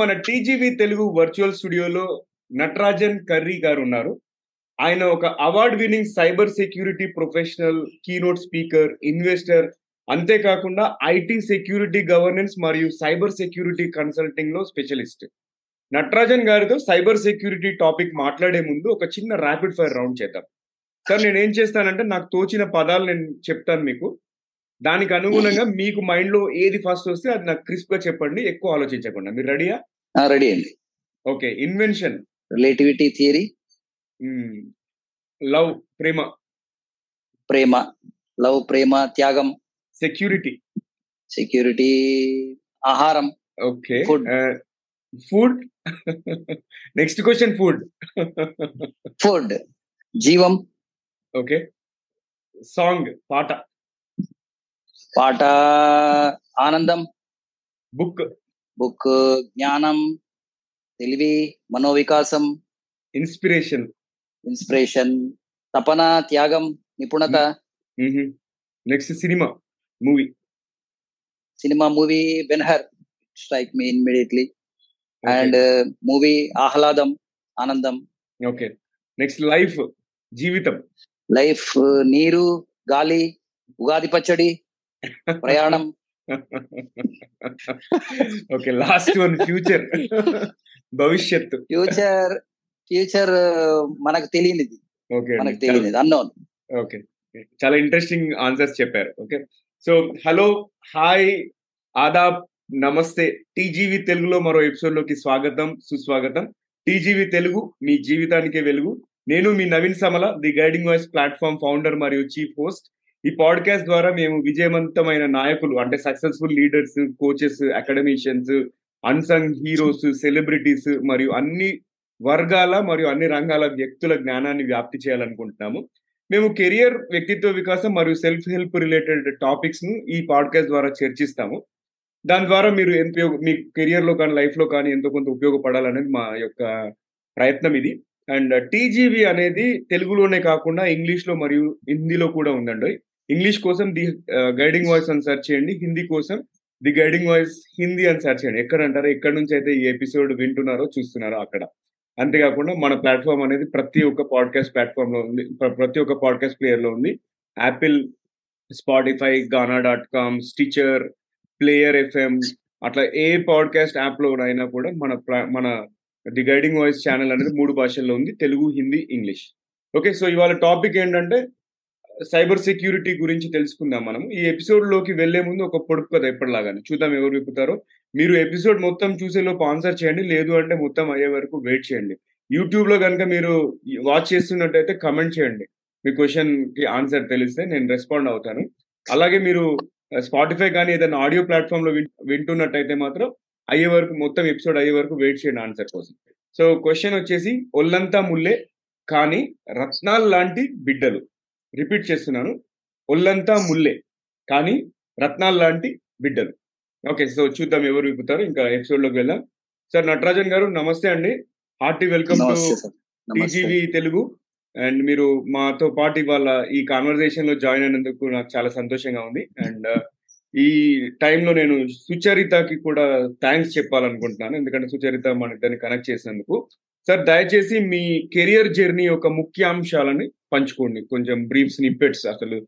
మన TGV Telugu virtual స్టూడియోలో Natarajan curry గారు ఉన్నారు. ఆయన ఒక award winning cyber security professional keynote speaker investor అంతేకాకుండా ఐటీ సెక్యూరిటీ గవర్నెన్స్ మరియు సైబర్ సెక్యూరిటీ కన్సల్టింగ్లో స్పెషలిస్ట్. నటరాజన్ గారితో సైబర్ సెక్యూరిటీ టాపిక్ మాట్లాడే ముందు ఒక చిన్న ర్యాపిడ్ ఫైర్ రౌండ్ చేద్దాం. సార్ నేను ఏం చేస్తానంటే నాకు తోచిన పదాలు నేను చెప్తాను మీకు. దానికి అనుగుణంగా మీకు మైండ్లో ఏది ఫస్ట్ వస్తే అది నాకు క్రిస్ప్గా చెప్పండి ఎక్కువ ఆలోచించకుండా. మీరు రెడీయా? రెడీ అండి. Okay invention. Relativity theory. Love ప్రేమ. ప్రేమ. లవ్ ప్రేమ త్యాగం. సెక్యూరిటీ. సెక్యూరిటీ ఆహారం. Okay. Food. Next question food. Food. జీవం. ఓకే. సాంగ్ పాట. పాట ఆనందం. బుక్. బుక్ జ్ఞానం తెలివి మనోవికాసం. ఇన్స్పిరేషన్. ఇన్స్పిరేషన్. తపన త్యాగం నిపుణత. Next cinema movie. Cinema movie Ben Hur strike me immediately. And movie ఆహ్లాదం ఆనందం. ఓకే. నెక్స్ట్ లైఫ్ జీవితం. లైఫ్ నీరు గాలి ఉగాది పచ్చడి. ప్రయాణం. Okay last one future. భవిష్యత్తు. ఫ్యూచర్ ఫ్యూచర్ మనకు తెలియనిది. ఓకే మనకు తెలియనిది అన్నోన్ ఓకే. చాలా ఇంట్రెస్టింగ్ ఆన్సర్స్ చెప్పారు. ఓకే. సో హలో హాయ్ ఆదాబ్ నమస్తే. టీజీవి తెలుగులో మరో ఎపిసోడ్లోకి స్వాగతం సుస్వాగతం. టీజీవి తెలుగు మీ జీవితానికే వెలుగు. నేను మీ Naveen Samala the guiding voice platform founder మరియు చీఫ్ హోస్ట్. ఈ పాడ్కాస్ట్ ద్వారా మేము విజయవంతమైన నాయకులు అంటే successful leaders coaches academicians unsung heroes celebrities మరియు అన్ని వర్గాల మరియు అన్ని రంగాల వ్యక్తుల జ్ఞానాన్ని వ్యాప్తి చేయాలనుకుంటున్నాము. మేము కెరియర్ వ్యక్తిత్వ వికాసం మరియు సెల్ఫ్ హెల్ప్ రిలేటెడ్ టాపిక్స్ను ఈ పాడ్కాస్ట్ ద్వారా చర్చిస్తాము. దాని ద్వారా మీరు ఎంతో మీ కెరియర్లో కానీ లైఫ్లో కానీ ఎంతో కొంత ఉపయోగపడాలనేది మా యొక్క ప్రయత్నం ఇది. అండ్ టీజీవి అనేది తెలుగులోనే కాకుండా ఇంగ్లీష్లో మరియు హిందీలో కూడా ఉందండి. ఇంగ్లీష్ కోసం ది గైడింగ్ వాయిస్ అని సెర్చ్ చేయండి. హిందీ కోసం ది గైడింగ్ వాయిస్ హిందీ అని సెర్చ్ చేయండి. ఎక్కడ అంటారో ఎక్కడి నుంచి అయితే ఈ ఎపిసోడ్ వింటున్నారో చూస్తున్నారో అక్కడ. అంతేకాకుండా మన ప్లాట్ఫామ్ అనేది ప్రతి ఒక్క పాడ్కాస్ట్ ప్లాట్ఫామ్లో ఉంది. ప్రతి ఒక్క పాడ్కాస్ట్ ప్లేయర్లో ఉంది. Apple Spotify Gaana dot com Stitcher player FM అట్లా ఏ పాడ్కాస్ట్ యాప్లో అయినా కూడా మన మన ది గైడింగ్ వాయిస్ ఛానల్ అనేది మూడు భాషల్లో ఉంది. Telugu Hindi English okay so ఇవాళ టాపిక్ ఏంటంటే సైబర్ సెక్యూరిటీ గురించి తెలుసుకుందాం మనం ఈ ఎపిసోడ్లోకి వెళ్ళే ముందు ఒక పొడుపు కదా ఎప్పటిలాగానే చూద్దాం ఎవరు విప్పుతారో. మీరు ఎపిసోడ్ మొత్తం చూసే లోపు ఆన్సర్ చేయండి లేదు అంటే మొత్తం అయ్యే వరకు వెయిట్ చేయండి. యూట్యూబ్లో కనుక మీరు వాచ్ చేస్తున్నట్టయితే కమెంట్ చేయండి. మీ క్వశ్చన్కి ఆన్సర్ తెలిస్తే నేను రెస్పాండ్ అవుతాను. అలాగే మీరు స్పాటిఫై కానీ ఏదైనా ఆడియో ప్లాట్ఫామ్లో వింటున్నట్టయితే మాత్రం అయ్యే వరకు మొత్తం ఎపిసోడ్ అయ్యే వరకు వెయిట్ చేయండి ఆన్సర్ కోసం. సో క్వశ్చన్ వచ్చేసి ఒళ్ళంతా ముల్లే కానీ రత్నాల్ లాంటి బిడ్డలు. రిపీట్ చేస్తున్నాను. ఒళ్ళంతా ముల్లే. కానీ రత్నాల్ లాంటి బిడ్డలు. ఓకే సో చూద్దాం ఎవరు విప్పుతారు. ఇంకా ఎపిసోడ్లోకి వెళ్దాం. సార్ నటరాజన్ గారు నమస్తే అండి. Hearty welcome to TGV Telugu. And మీరు మాతో పాటు ఇవాళ ఈ కాన్వర్సేషన్లో జాయిన్ అయినందుకు నాకు చాలా సంతోషంగా ఉంది. అండ్ ఈ టైంలో నేను సుచరితకి కూడా థ్యాంక్స్ చెప్పాలనుకుంటున్నాను. ఎందుకంటే సుచరిత మన ఇద్దరిని కనెక్ట్ చేసినందుకు. సార్ దయచేసి మీ కెరియర్ జర్నీ యొక్క ముఖ్య అంశాలని పంచుకోండి. కొంచెం బ్రీఫ్ స్నిప్పెట్స్ అసలు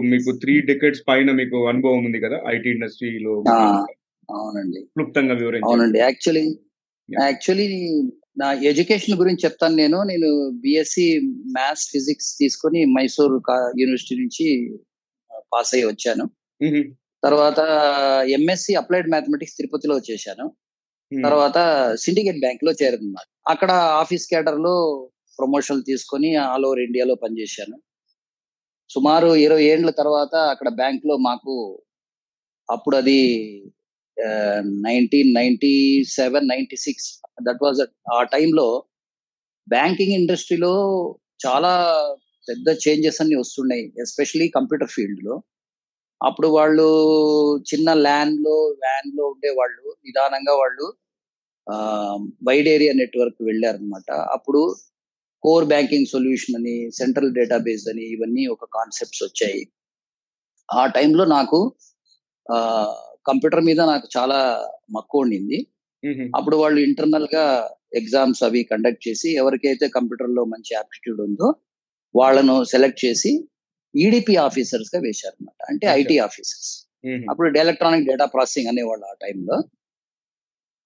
మీకు త్రీ డెకెట్స్ పైన మీకు అనుభవం ఉంది కదా ఐటీ ఇండస్ట్రీలో అవునండి. క్లుప్తంగా వివరించండి. అవునండి. యాక్చువల్లీ. యాక్చువల్లీ నా ఎడ్యుకేషన్ గురించి చెప్తాను నేను. నేను బిఎస్సి మ్యాథ్స్ ఫిజిక్స్ తీసుకొని మైసూర్ యూనివర్సిటీ నుంచి పాస్ అయ్యి వచ్చాను. తర్వాత ఎంఎస్సి అప్లైడ్ మ్యాథమెటిక్స్ తిరుపతిలో చేశాను. తర్వాత సిండికేట్ బ్యాంక్లో చేరుతున్నాను అక్కడ ఆఫీస్ క్యాడర్లో ప్రమోషన్లు తీసుకొని ఆల్ ఓవర్ ఇండియాలో పనిచేశాను. సుమారు ఇరవై ఏండ్ల తర్వాత అక్కడ బ్యాంక్లో మాకు అప్పుడు అది nineteen ninety seven ninety six that was ఆ టైంలో బ్యాంకింగ్ ఇండస్ట్రీలో చాలా పెద్ద చేంజెస్ అన్ని వస్తున్నాయి ఎస్పెషలీ కంప్యూటర్ ఫీల్డ్లో. అప్పుడు వాళ్ళు చిన్న ల్యాండ్లో వ్యాన్లో ఉండే వాళ్ళు నిదానంగా వాళ్ళు వైడ్ ఏరియా నెట్వర్క్ వెళ్ళారనమాట అప్పుడు కోర్ బ్యాంకింగ్ సొల్యూషన్ అని సెంట్రల్ డేటాబేస్ అని ఇవన్నీ ఒక కాన్సెప్ట్స్ వచ్చాయి. ఆ టైంలో నాకు కంప్యూటర్ మీద నాకు చాలా మక్కువ ఉండింది. అప్పుడు వాళ్ళు ఇంటర్నల్గా ఎగ్జామ్స్ అవి కండక్ట్ చేసి ఎవరికైతే కంప్యూటర్లో మంచి ఆప్టిట్యూడ్ ఉందో వాళ్ళను సెలెక్ట్ చేసి ఈడిపి ఆఫీసర్స్గా వేశారు అనమాట అంటే. ఐటీ ఆఫీసర్స్ మ్మ్. అప్పుడు ఎలక్ట్రానిక్ డేటా ప్రాసెసింగ్ అనేవాళ్ళు ఆ టైంలో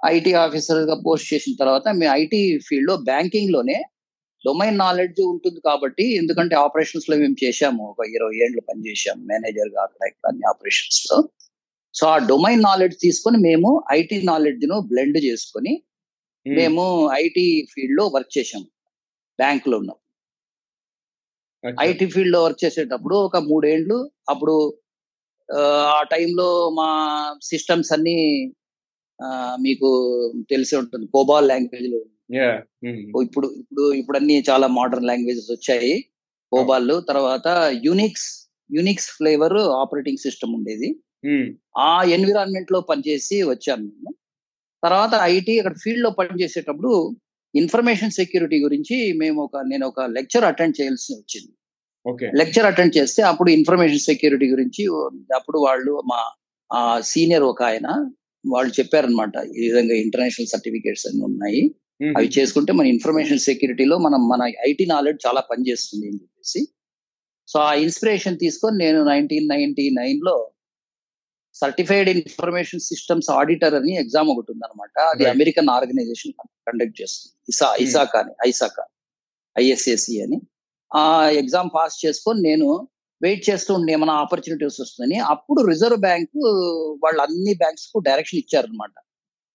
ఐటీ ఆఫీసర్గా పోస్ట్ చేసిన తర్వాత మీ ఐటీ ఫీల్డ్లో బ్యాంకింగ్లోనే డొమైన్ నాలెడ్జ్ ఉంటుంది కాబట్టి ఎందుకంటే ఆపరేషన్స్లో మేము చేశాము ఒక ఇరవై ఏళ్ళు పనిచేసాము మేనేజర్గా అక్కడ ఇక్కడ అన్ని ఆపరేషన్స్లో సో ఆ డొమైన్ నాలెడ్జ్ తీసుకొని మేము ఐటీ నాలెడ్జ్ను బ్లెండ్ చేసుకొని మ్మ్. మేము ఐటీ ఫీల్డ్లో వర్క్ చేసాము బ్యాంక్లో ఉన్నాం. ఐటీ ఫీల్డ్లో వర్క్ చేసేటప్పుడు ఒక మూడేండ్లు అప్పుడు ఆ, టైంలో మా సిస్టమ్స్ అన్ని మీకు తెలిసి ఉంటుంది. కోబాల్ లాంగ్వేజ్లో మ్మ్. ఇప్పుడు ఇప్పుడు ఇప్పుడు అన్ని చాలా మోడర్న్ లాంగ్వేజెస్ వచ్చాయి. కోబాల్ తర్వాత Unix Unix flavour operating system ఉండేది. మ్మ్. ఆ ఎన్విరాన్మెంట్లో పనిచేసి వచ్చాను నేను. తర్వాత ఐటీ అక్కడ ఫీల్డ్లో పనిచేసేటప్పుడు ఇన్ఫర్మేషన్ సెక్యూరిటీ గురించి మేము ఒక నేను ఒక లెక్చర్ అటెండ్ చేయాల్సి వచ్చింది. ఓకే. లెక్చర్ అటెండ్ చేస్తే అప్పుడు ఇన్ఫర్మేషన్ సెక్యూరిటీ గురించి అప్పుడు వాళ్ళు మా ఆ సీనియర్ ఒక ఆయన వాళ్ళు చెప్పారనమాట ఈ విధంగా ఇంటర్నేషనల్ సర్టిఫికేట్స్ అన్ని ఉన్నాయి. అవి చేసుకుంటే మన ఇన్ఫర్మేషన్ సెక్యూరిటీలో మనం మన ఐటీ నాలెడ్జ్ చాలా పనిచేస్తుంది అని చెప్పేసి. సో ఆ ఇన్స్పిరేషన్ తీసుకొని నేను నైన్టీన్ నైన్టీ నైన్లో సర్టిఫైడ్ ఇన్ఫర్మేషన్ సిస్టమ్స్ ఆడిటర్ అని ఎగ్జామ్ ఒకటి ఉందన్నమాట అది. అమెరికన్ ఆర్గనైజేషన్ కండక్ట్ చేస్తుంది ఇసా Hmm. ఇసాకా అని ఐసాకా ఐఎస్ఎస్సి అని ఆ ఎగ్జామ్ పాస్ చేసుకొని నేను వెయిట్ చేస్తూ ఉండే ఏమైనా ఆపర్చునిటీస్ వస్తుందని అప్పుడు రిజర్వ్ బ్యాంక్ వాళ్ళు అన్ని బ్యాంక్స్కు డైరెక్షన్ ఇచ్చారనమాట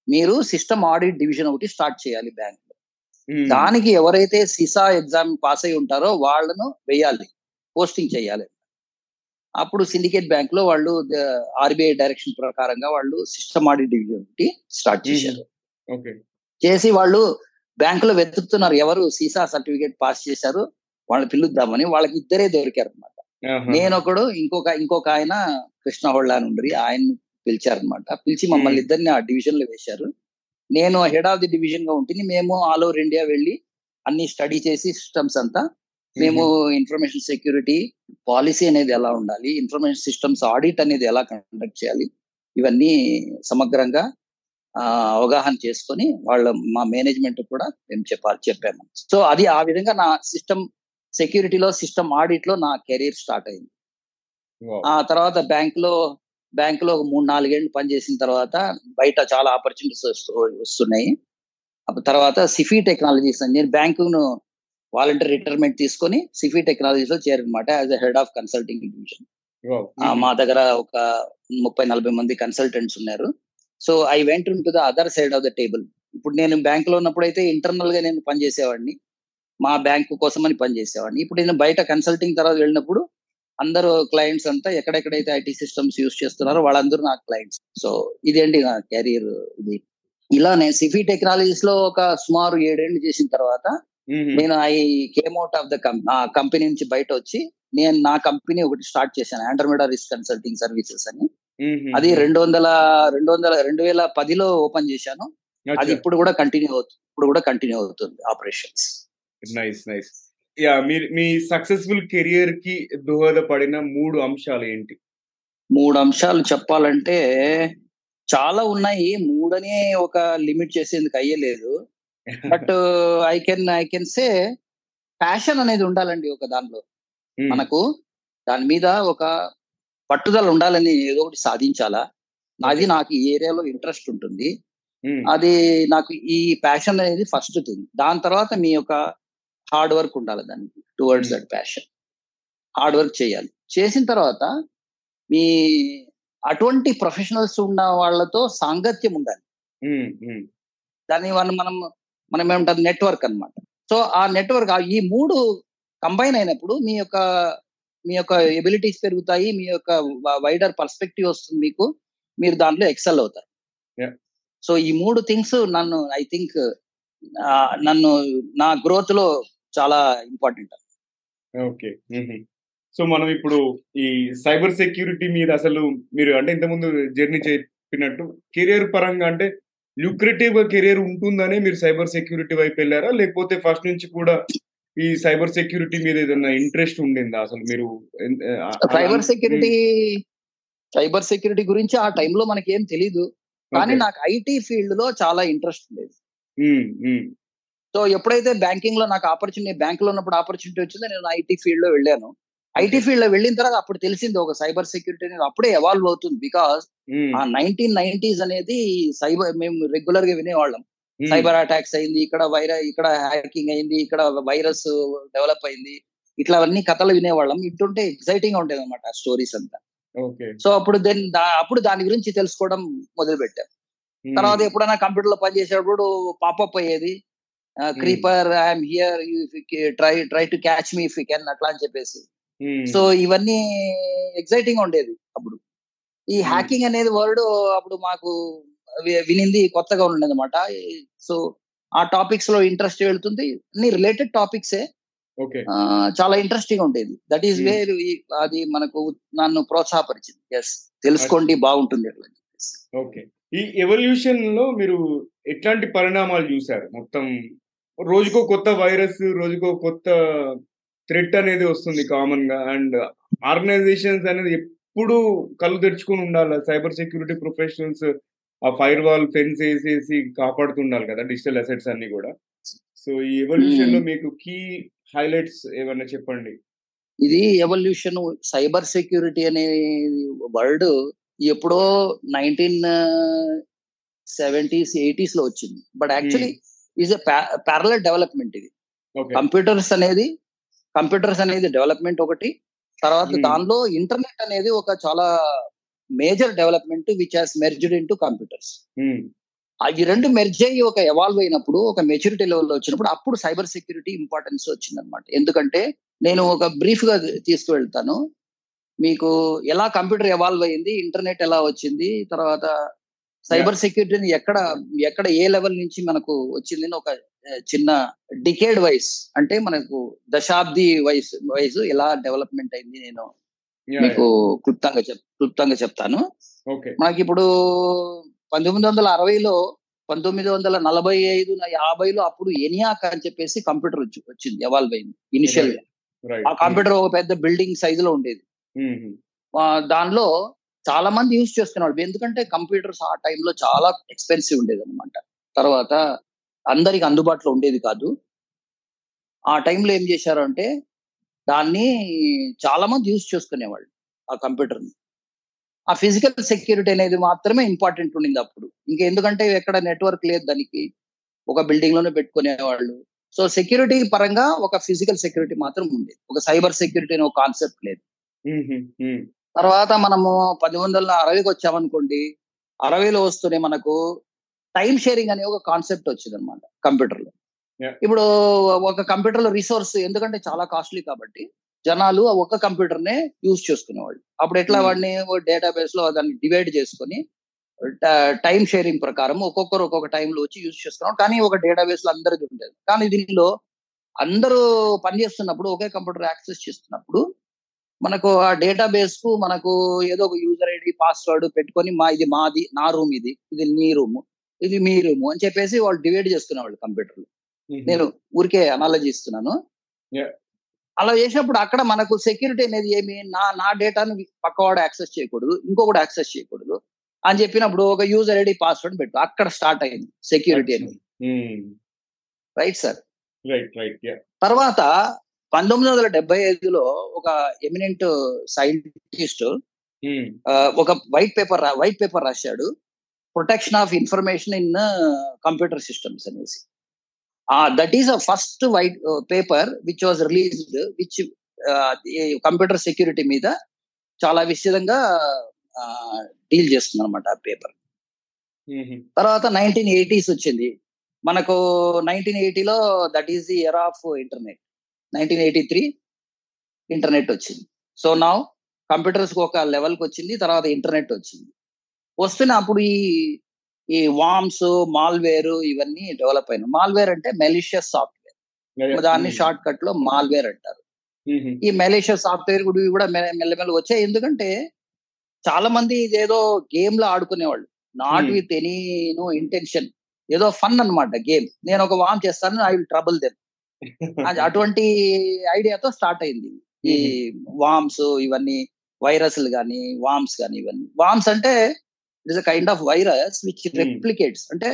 మీరు సిస్టమ్ ఆడిట్ డివిజన్ ఒకటి స్టార్ట్ చేయాలి బ్యాంక్ మ్మ్. దానికి ఎవరైతే సిసా ఎగ్జామ్ పాస్ అయి ఉంటారో వాళ్ళను వేయాలి పోస్టింగ్ చేయాలి అప్పుడు సిండికేట్ బ్యాంక్లో వాళ్ళు ఆర్బీఐ డైరెక్షన్ ప్రకారంగా వాళ్ళు సిస్టమ్ ఆడిట్ డివిజన్ ఒకటి స్టార్ట్ చేశారు. చేసి వాళ్ళు బ్యాంకులో వెతుకుతున్నారు ఎవరు సీసా సర్టిఫికేట్ పాస్ చేశారు వాళ్ళని పిలుద్దామని వాళ్ళకి ఇద్దరే దొరికారు అనమాట. నేను ఒకడు ఇంకొక ఇంకొక ఆయన కృష్ణ హోళ్ళ అని ఉండరు ఆయన పిలిచారనమాట పిలిచి మమ్మల్ని. ఇద్దరిని ఆ డివిజన్లో వేశారు. నేను హెడ్ ఆఫ్ ది డివిజన్గా ఉంటుంది మేము ఆల్ ఓవర్ ఇండియా వెళ్ళి అన్ని స్టడీ చేసి సిస్టమ్స్ అంతా మేము ఇన్ఫర్మేషన్ సెక్యూరిటీ పాలసీ అనేది ఎలా ఉండాలి ఇన్ఫర్మేషన్ సిస్టమ్స్ ఆడిట్ అనేది ఎలా కండక్ట్ చేయాలి ఇవన్నీ సమగ్రంగా ఆ, అవగాహన చేసుకొని వాళ్ళ మా మేనేజ్మెంట్ కూడా మేము చెప్పాలి చెప్పాము. సో అది ఆ విధంగా నా సిస్టమ్ సెక్యూరిటీలో సిస్టమ్ ఆడిట్లో నా కెరీర్ స్టార్ట్ అయింది. ఆ తర్వాత బ్యాంక్లో బ్యాంక్లో ఒక మూడు నాలుగేళ్ళు పనిచేసిన తర్వాత బయట చాలా ఆపర్చునిటీస్ వస్తున్నాయి. తర్వాత సిఫీ టెక్నాలజీస్ అని నేను బ్యాంకును వాలంటీర్ రిటైర్మెంట్ తీసుకొని సిఫీ టెక్నాలజీస్లో చేరనమాట as head of consulting division. మా దగ్గర ఒక ముప్పై నలభై మంది కన్సల్టెంట్స్ ఉన్నారు. So I went to the other side of the table. ఇప్పుడు నేను బ్యాంక్లో ఉన్నప్పుడు అయితే ఇంటర్నల్గా నేను పనిచేసేవాడిని. మా బ్యాంకు కోసం అని పనిచేసేవాడిని. ఇప్పుడు నేను బయట కన్సల్టింగ్ తర్వాత వెళ్ళినప్పుడు అందరూ క్లయింట్స్ అంతా ఎక్కడెక్కడైతే ఐటీ సిస్టమ్స్ యూస్ చేస్తున్నారో వాళ్ళందరూ నా క్లయింట్స్. సో ఇదేంటి నా కెరీర్ ఇది? ఇలానే సిఫీ టెక్నాలజీస్లో ఒక సుమారు ఏడేళ్ళు చేసిన తర్వాత. నేను I came out of the company నుంచి బయట వచ్చి నేను నా కంపెనీ ఒకటి స్టార్ట్ చేశాను ఆండ్రమేడా రిస్క్ కన్సల్టింగ్ సర్వీసెస్ అని. మ్మ్. అది రెండు వందల రెండు వందల రెండు వేల పదిలో ఓపెన్ చేశాను. అది. ఇప్పుడు కూడా కంటిన్యూ అవుతుంది ఇప్పుడు కూడా కంటిన్యూ అవుతుంది ఆపరేషన్స్ నైస్ నైస్ యా మీరు మీ సక్సెస్ఫుల్ కెరియర్కి దోహదపడిన మూడు అంశాలు ఏంటి? మూడు అంశాలు చెప్పాలంటే చాలా ఉన్నాయి. మూడనే ఒక లిమిట్ చేసేందుకు అయ్యలేదు. But I can I can say passion అనేది ఉండాలండి ఒక దానిలో. మనకు దాని మీద ఒక పట్టుదల ఉండాలని ఏదో ఒకటి సాధించాలా? అది నాకు ఈ ఏరియాలో ఇంట్రెస్ట్ ఉంటుంది. అది నాకు ఈ ప్యాషన్ అనేది ఫస్ట్ థింగ్. దాని తర్వాత మీ యొక్క హార్డ్ వర్క్ ఉండాలి దానికి towards. That passion. Hard work చేయాలి. చేసిన తర్వాత మీ అటువంటి ప్రొఫెషనల్స్ ఉన్న వాళ్ళతో సాంగత్యం ఉండాలి. దాన్ని మనం మనం ఏమంటారు నెట్వర్క్ అన్నమాట. సో ఆ నెట్వర్క్ ఈ మూడు కంబైన్ అయినప్పుడు మీ యొక్క మీ యొక్క ఎబిలిటీస్ పెరుగుతాయి మీ యొక్క వైడర్ పర్స్పెక్టివ్ వస్తుంది మీకు మీరు దాంట్లో ఎక్సెల్ అవుతారు. సో ఈ మూడు థింగ్స్ నన్ను ఐ థింక్ నన్ను నా గ్రోత్లో చాలా ఇంపార్టెంట్ ఓకే. సో మనం ఇప్పుడు ఈ సైబర్ సెక్యూరిటీ మీద అసలు మీరు అంటే ఇంతకుముందు జర్నీ చెప్పినట్టు కెరియర్ పరంగా అంటే ల్యూక్రేటివ్గా కెరియర్ ఉంటుందనే మీరు సైబర్ సెక్యూరిటీ వైపు వెళ్ళారా? లేకపోతే ఫస్ట్ నుంచి కూడా ఈ సైబర్ సెక్యూరిటీ మీద ఏదైనా ఇంట్రెస్ట్ ఉండిందా? అసలు మీరు సైబర్ సెక్యూరిటీ సైబర్ సెక్యూరిటీ గురించి ఆ టైంలో మనకి ఏం తెలీదు. కానీ. నాకు ఐటీ ఫీల్డ్లో చాలా ఇంట్రెస్ట్ ఉండేది. సో ఎప్పుడైతే బ్యాంకింగ్లో నాకు ఆపర్చునిటీ బ్యాంక్లో ఉన్నప్పుడు ఆపర్చునిటీ వచ్చిందో నేను ఐటీ ఫీల్డ్లో వెళ్ళాను. ఐటీ ఫీల్డ్లో వెళ్ళిన తర్వాత అప్పుడు తెలిసింది ఒక సైబర్ సెక్యూరిటీ అనేది అప్పుడే ఎవాల్వ్ అవుతుంది బికాస్ ఉమ్, ఆ నైన్టీన్ నైన్టీస్ అనేది సైబర్ మేము రెగ్యులర్గా వినేవాళ్ళం. ఉమ్, సైబర్ అటాక్స్ అయింది ఇక్కడ వైరస్ ఇక్కడ హ్యాకింగ్ అయింది ఇక్కడ వైరస్ డెవలప్ అయింది ఇట్లా అవన్నీ కథలు వినేవాళ్ళం. ఇటుంటే ఎక్సైటింగ్గా ఉండేది అనమాట స్టోరీస్ అంతా. సో అప్పుడు దెన్ అప్పుడు దాని గురించి తెలుసుకోవడం మొదలు పెట్టాం ఉమ్, తర్వాత ఎప్పుడైనా కంప్యూటర్లో పనిచేసేటప్పుడు పాపప్ అయ్యేది Creeper I'm here try try to catch me if you can అట్లా అని చెప్పేసి. సో ఇవన్నీ ఎక్సైటింగ్ ఉండేది అప్పుడు. ఈ. హ్యాకింగ్ అనేది వర్డ్ అప్పుడు మాకు వినింది కొత్తగా ఉండేది అనమాట సో ఆ టాపిక్స్లో ఇంట్రెస్ట్ వెళ్తుంది. అన్ని రిలేటెడ్ టాపిక్సే. ఓకే. చాలా ఇంట్రెస్టింగ్ ఉండేది. That is. వేర్ అది మనకు నన్ను ప్రోత్సాహపరిచింది. ఎస్ తెలుసుకోండి బాగుంటుంది అట్లా. ఓకే. ఈ ఎవల్యూషన్లో మీరు ఎట్లాంటి పరిణామాలు చూసారు మొత్తం రోజుకో కొత్త వైరస్ రోజుకో కొత్త థ్రెట్ అనేది వస్తుంది కామన్గా. అండ్ ఆర్గనైజేషన్స్ అనేది ఎప్పుడు కళ్ళు తెరుచుకుని ఉండాలి. సైబర్ సెక్యూరిటీ ప్రొఫెషనల్స్ ఆ ఫైర్ వాల్ ఫెన్స్ వేసేసి కాపాడుతుండాలి కదా డిజిటల్ అసెట్స్ అన్ని కూడా. సో ఈ ఎవల్యూషన్లో మీకు కీ హైలైట్స్ ఏమన్నా చెప్పండి? ఇది ఎవల్యూషన్ సైబర్ సెక్యూరిటీ అనే వర్డ్ ఎప్పుడో నైన్టీన్ సెవెంటీస్ ఎయిటీస్లో వచ్చింది. But actually is a parallel development ఇది. కంప్యూటర్స్ అనేది కంప్యూటర్స్ అనేది డెవలప్మెంట్ ఒకటి. తర్వాత. దానిలో ఇంటర్నెట్ అనేది ఒక చాలా major development which has merged into computers అవి రెండు మెర్జ్ అయ్యి ఒక ఎవాల్వ్ అయినప్పుడు ఒక మెచ్యూరిటీ లెవెల్లో వచ్చినప్పుడు అప్పుడు సైబర్ సెక్యూరిటీ ఇంపార్టెన్స్ వచ్చింది అనమాట ఎందుకంటే నేను ఒక బ్రీఫ్గా తీసుకువెళ్తాను. మీకు ఎలా కంప్యూటర్ ఎవాల్వ్ అయింది ఇంటర్నెట్ ఎలా వచ్చింది తర్వాత సైబర్ సెక్యూరిటీని ఎక్కడ ఎక్కడ ఏ లెవెల్ నుంచి మనకు వచ్చింది అని ఒక చిన్న డికేడ్ వైస్ అంటే మనకు దశాబ్ది వయసు వయసు ఎలా డెవలప్మెంట్ అయింది నేను మీకు క్లుప్తంగా చెప్ క్లుప్తంగా చెప్తాను. మనకి ఇప్పుడు పంతొమ్మిది వందల అరవైలో పంతొమ్మిది వందల నలభై ఐదు యాభైలో అప్పుడు ఎనియాక్ అని చెప్పేసి కంప్యూటర్ వచ్చి వచ్చింది ఎవాల్వ్ అయింది ఇనిషియల్గా ఆ కంప్యూటర్ ఒక పెద్ద బిల్డింగ్ సైజులో ఉండేది. ఆ, దానిలో చాలా మంది యూజ్ చేసుకునేవాళ్ళు ఎందుకంటే కంప్యూటర్స్ ఆ టైంలో చాలా ఎక్స్పెన్సివ్ ఉండేది అనమాట తర్వాత అందరికి అందుబాటులో ఉండేది కాదు. ఆ టైంలో ఏం చేశారు అంటే దాన్ని చాలా మంది యూజ్ చేసుకునేవాళ్ళు ఆ కంప్యూటర్ని. ఆ ఫిజికల్ సెక్యూరిటీ అనేది మాత్రమే ఇంపార్టెంట్ ఉండింది అప్పుడు. ఇంకా ఎందుకంటే ఎక్కడ నెట్వర్క్ లేదు దానికి. ఒక బిల్డింగ్లోనే పెట్టుకునేవాళ్ళు. సో సెక్యూరిటీ పరంగా ఒక ఫిజికల్ సెక్యూరిటీ మాత్రం ఉండేది. ఒక సైబర్ సెక్యూరిటీ అనే ఒక కాన్సెప్ట్ లేదు. తర్వాత మనము పంతొమ్మిది వందల అరవైకి వచ్చామనుకోండి అరవైలో వస్తూనే మనకు టైం షేరింగ్ అనే ఒక కాన్సెప్ట్ వచ్చింది అనమాట కంప్యూటర్లో. ఇప్పుడు ఒక కంప్యూటర్లో రిసోర్స్ ఎందుకంటే చాలా కాస్ట్లీ కాబట్టి జనాలు ఆ ఒక్క కంప్యూటర్ నే యూజ్ చేసుకునేవాళ్ళు. అప్పుడు ఎట్లా Hmm. వాడిని డేటాబేస్లో దాన్ని డివైడ్ చేసుకొని టైం షేరింగ్ ప్రకారం ఒక్కొక్కరు ఒక్కొక్క టైంలో వచ్చి యూజ్ చేసుకున్నాం కానీ ఒక డేటాబేస్లో అందరిది ఉండేది. కానీ దీనిలో అందరూ పనిచేస్తున్నప్పుడు ఒకే కంప్యూటర్ యాక్సెస్ చేస్తున్నప్పుడు మనకు ఆ డేటాబేస్కు మనకు ఏదో ఒక యూజర్ ఐడి పాస్వర్డ్ పెట్టుకొని మా ఇది మాది నా రూమ్ ఇది ఇది నీ రూమ్. ఇది మీ రూమ్ అని చెప్పేసి వాళ్ళు డివైడ్ చేసుకునేవాళ్ళు కంప్యూటర్లో నేను ఊరికే అనాలజీ ఇస్తున్నాను. అలా చేసినప్పుడు అక్కడ మనకు సెక్యూరిటీ అనేది ఏమి? నా నా డేటాను పక్కవాడు యాక్సెస్ చేయకూడదు ఇంకొకటి యాక్సెస్ చేయకూడదు అని చెప్పినప్పుడు ఒక యూజర్ ఐడి పాస్వర్డ్ పెట్టు అక్కడ స్టార్ట్ అయింది సెక్యూరిటీ అనేది. Right sir right right yeah తర్వాత పంతొమ్మిది వందల డెబ్బై ఐదులో ఒక ఎమినెంట్ సైంటిస్ట్ ఒక వైట్ పేపర్ వైట్ పేపర్ రాశాడు. Protection of information in computer systems అనేసి that is a first white paper which was released which computer security మీద చాలా విస్తృతంగా డీల్ చేస్తుంది అనమాట ఆ పేపర్ తర్వాత నైన్టీన్ ఎయిటీస్ వచ్చింది. మనకు nineteen ఎయిటీలో that is the year of internet nineteen eighty three internet వచ్చింది. సో నా కంప్యూటర్స్ ఒక లెవెల్కి వచ్చింది తర్వాత ఇంటర్నెట్ వచ్చింది. వస్తున్న అప్పుడు ఈ ఈ వామ్స్ మాల్వేర్ ఇవన్నీ డెవలప్ అయినాయి. మాల్వేర్ అంటే మెలిషియస్ సాఫ్ట్వేర్ దాన్ని షార్ట్ కట్లో మాల్వేర్ అంటారు. ఈ మెలేషియస్ సాఫ్ట్వేర్ కూడా కూడా మె- మెల్లమెల్ల వచ్చాయి. ఎందుకంటే చాలా మంది ఇదేదో గేమ్లో ఆడుకునేవాళ్ళు. Not Hmm. With any no intention ఏదో ఫన్ అన్నమాట గేమ్ నేను ఒక వామ్ చేస్తాను ఐ విల్ ట్రబుల్ దెమ్ అటువంటి ఐడియాతో స్టార్ట్ అయింది. ఈ వామ్స్ ఇవన్నీ వైరస్లు కానీ వామ్స్ కానీ ఇవన్నీ. వామ్స్ అంటే it is a kind of virus which Hmm. Replicates అంటే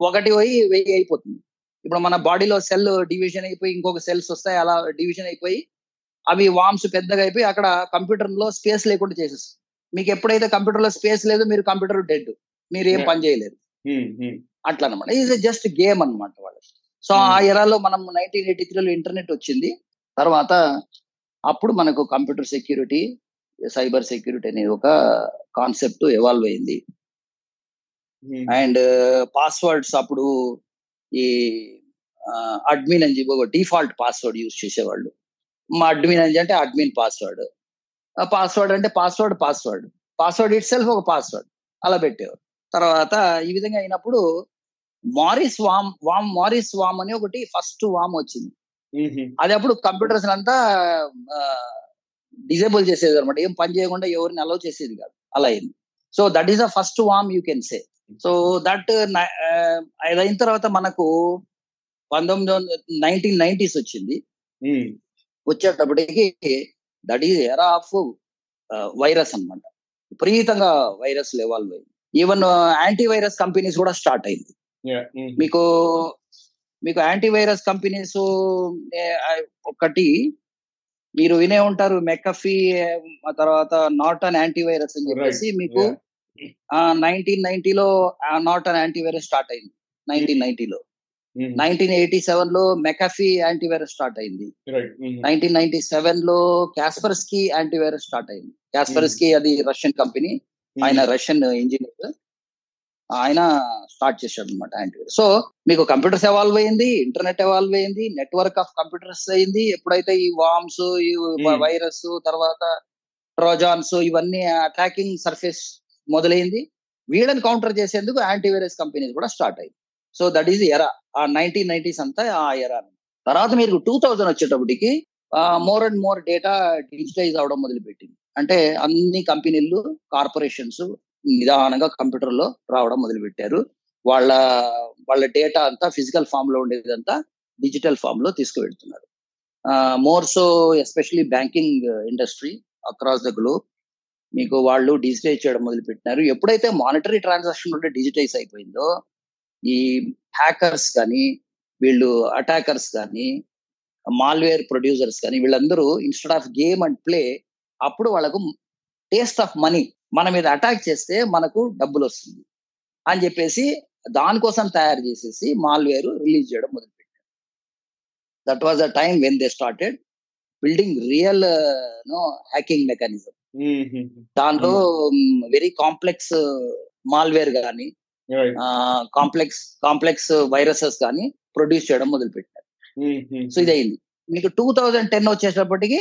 ఒకటి పోయి వెయ్యి అయిపోతుంది. ఇప్పుడు మన బాడీలో సెల్ డివిజన్ అయిపోయి ఇంకొక సెల్స్ వస్తాయి అలా డివిజన్ అయిపోయి అవి వామ్స్ పెద్దగా అయిపోయి అక్కడ కంప్యూటర్లో స్పేస్ లేకుండా చేసేస్తుంది మీకు ఎప్పుడైతే కంప్యూటర్లో స్పేస్ లేదు మీరు కంప్యూటర్ డెడ్ మీరు ఏం. పని చేయలేరు. ఉమ్, ఉమ్, అట్లా అనమాట ఇది జస్ట్ గేమ్ అన్నమాట వాళ్ళు సో Hmm. ఆ ఎరాలో మనం నైన్టీన్ ఎయిటీ త్రీలో ఇంటర్నెట్ వచ్చింది. తర్వాత అప్పుడు మనకు కంప్యూటర్ సెక్యూరిటీ సైబర్ సెక్యూరిటీ అనేది ఒక కాన్సెప్ట్ ఎవాల్వ్ అయింది. ఉమ్, అండ్ పాస్వర్డ్స్ అప్పుడు ఈ అడ్మిన్ అని చెప్పి ఒక డిఫాల్ట్ పాస్వర్డ్ యూజ్ చేసేవాళ్ళు. మా అడ్మిన్ అని అంటే అడ్మిన్ పాస్వర్డ్ పాస్వర్డ్ అంటే password password password itself ఒక పాస్వర్డ్ అలా పెట్టేవారు. తర్వాత ఈ విధంగా అయినప్పుడు మారిస్ వామ్ వామ్ మారిస్ వామ్ అని ఒకటి ఫస్ట్ వామ్ వచ్చింది. ఉమ్, అది అప్పుడు కంప్యూటర్స్ అంతా డిజేబుల్ చేసేది అనమాట. ఏం పని చేయకుండా ఎవరిని అలౌ చేసేది కాదు. అలా అయింది. So that is the first worm you can say so that అది అయిన తర్వాత మనకు పంతొమ్మిది వందల నైన్టీన్ నైన్టీస్ వచ్చింది. ఉమ్, వచ్చేటప్పటికి that is era of virus అన్నమాట. విపరీతంగా వైరస్ లెవెల్ అయింది. ఈవెన్ యాంటీ వైరస్ కంపెనీస్ కూడా స్టార్ట్ అయింది. ఉమ్, మీకు మీకు యాంటీవైరస్ కంపెనీస్ ఒకటి మీరు వినే ఉంటారు మెకఫీ తర్వాత నార్టన్ యాంటీవైరస్ అని చెప్పేసి. మీకు. నైన్టీన్ నైన్టీలో నార్టన్ యాంటీవైరస్ స్టార్ట్ అయింది. నైన్టీన్ నైన్టీలో. ఉమ్, నైన్టీన్ ఎయిటీ సెవెన్లో మెకఫీ యాంటీవైరస్ స్టార్ట్ అయింది. ఉమ్, నైన్టీన్ నైన్టీ సెవెన్లో క్యాస్పర్స్కీ యాంటీవైరస్ స్టార్ట్ అయింది. క్యాస్పర్స్కీ అది రష్యన్ కంపెనీ. ఆయన రష్యన్ ఇంజనీర్. ఆయన స్టార్ట్ చేశాడు అనమాట యాంటీవైరస్ సో మీకు కంప్యూటర్స్ ఎవాల్వ్ అయింది ఇంటర్నెట్ ఎవాల్వ్ అయింది నెట్వర్క్ ఆఫ్ కంప్యూటర్స్ అయింది ఎప్పుడైతే ఈ వామ్స్ ఈ. వైరస్ తర్వాత ట్రోజాన్స్ ఇవన్నీ అటాకింగ్ సర్ఫేస్ మొదలైంది. వీళ్ళని కౌంటర్ చేసేందుకు యాంటీవైరస్ కంపెనీస్ కూడా స్టార్ట్ అయింది సో దట్ ఈస్ ఎరా ఆ నైన్టీన్ నైన్టీస్ అంతా ఆ ఎరా తర్వాత మీరు టూ థౌజండ్ వచ్చేటప్పటికి more and more data digitize అవడం మొదలుపెట్టింది. అంటే అన్ని కంపెనీలు కార్పొరేషన్స్ నిదానంగా కంప్యూటర్లో రావడం మొదలు పెట్టారు వాళ్ళ వాళ్ళ డేటా అంతా ఫిజికల్ ఫామ్లో ఉండేదంతా డిజిటల్ ఫామ్లో తీసుకువెళ్తున్నారు more so especially banking industry across the globe మీకు వాళ్ళు డిజిటైజ్ చేయడం మొదలు పెట్టినారు ఎప్పుడైతే మానిటరీ ట్రాన్సాక్షన్ ఉంటే డిజిటైజ్ అయిపోయిందో ఈ హ్యాకర్స్ కానీ వీళ్ళు అటాకర్స్ కానీ మాల్వేర్ ప్రొడ్యూసర్స్ కానీ వీళ్ళందరూ instead of game and play అప్పుడు వాళ్ళకు టేస్ట్ ఆఫ్ మనీ మన మీద అటాక్ చేస్తే మనకు డబ్బులు వస్తుంది. అని చెప్పేసి దానికోసం తయారు చేసేసి మాల్వేర్ రిలీజ్ చేయడం మొదలుపెట్టారు. That was the time when they started building real no hacking mechanism దాంట్లో వెరీ కాంప్లెక్స్ మాల్వేర్ కానీ కాంప్లెక్స్ కాంప్లెక్స్ వైరసెస్ కానీ ప్రొడ్యూస్ చేయడం మొదలుపెట్టారు. సో ఇది అయింది మీకు టూ థౌజండ్ టెన్ వచ్చేటప్పటికి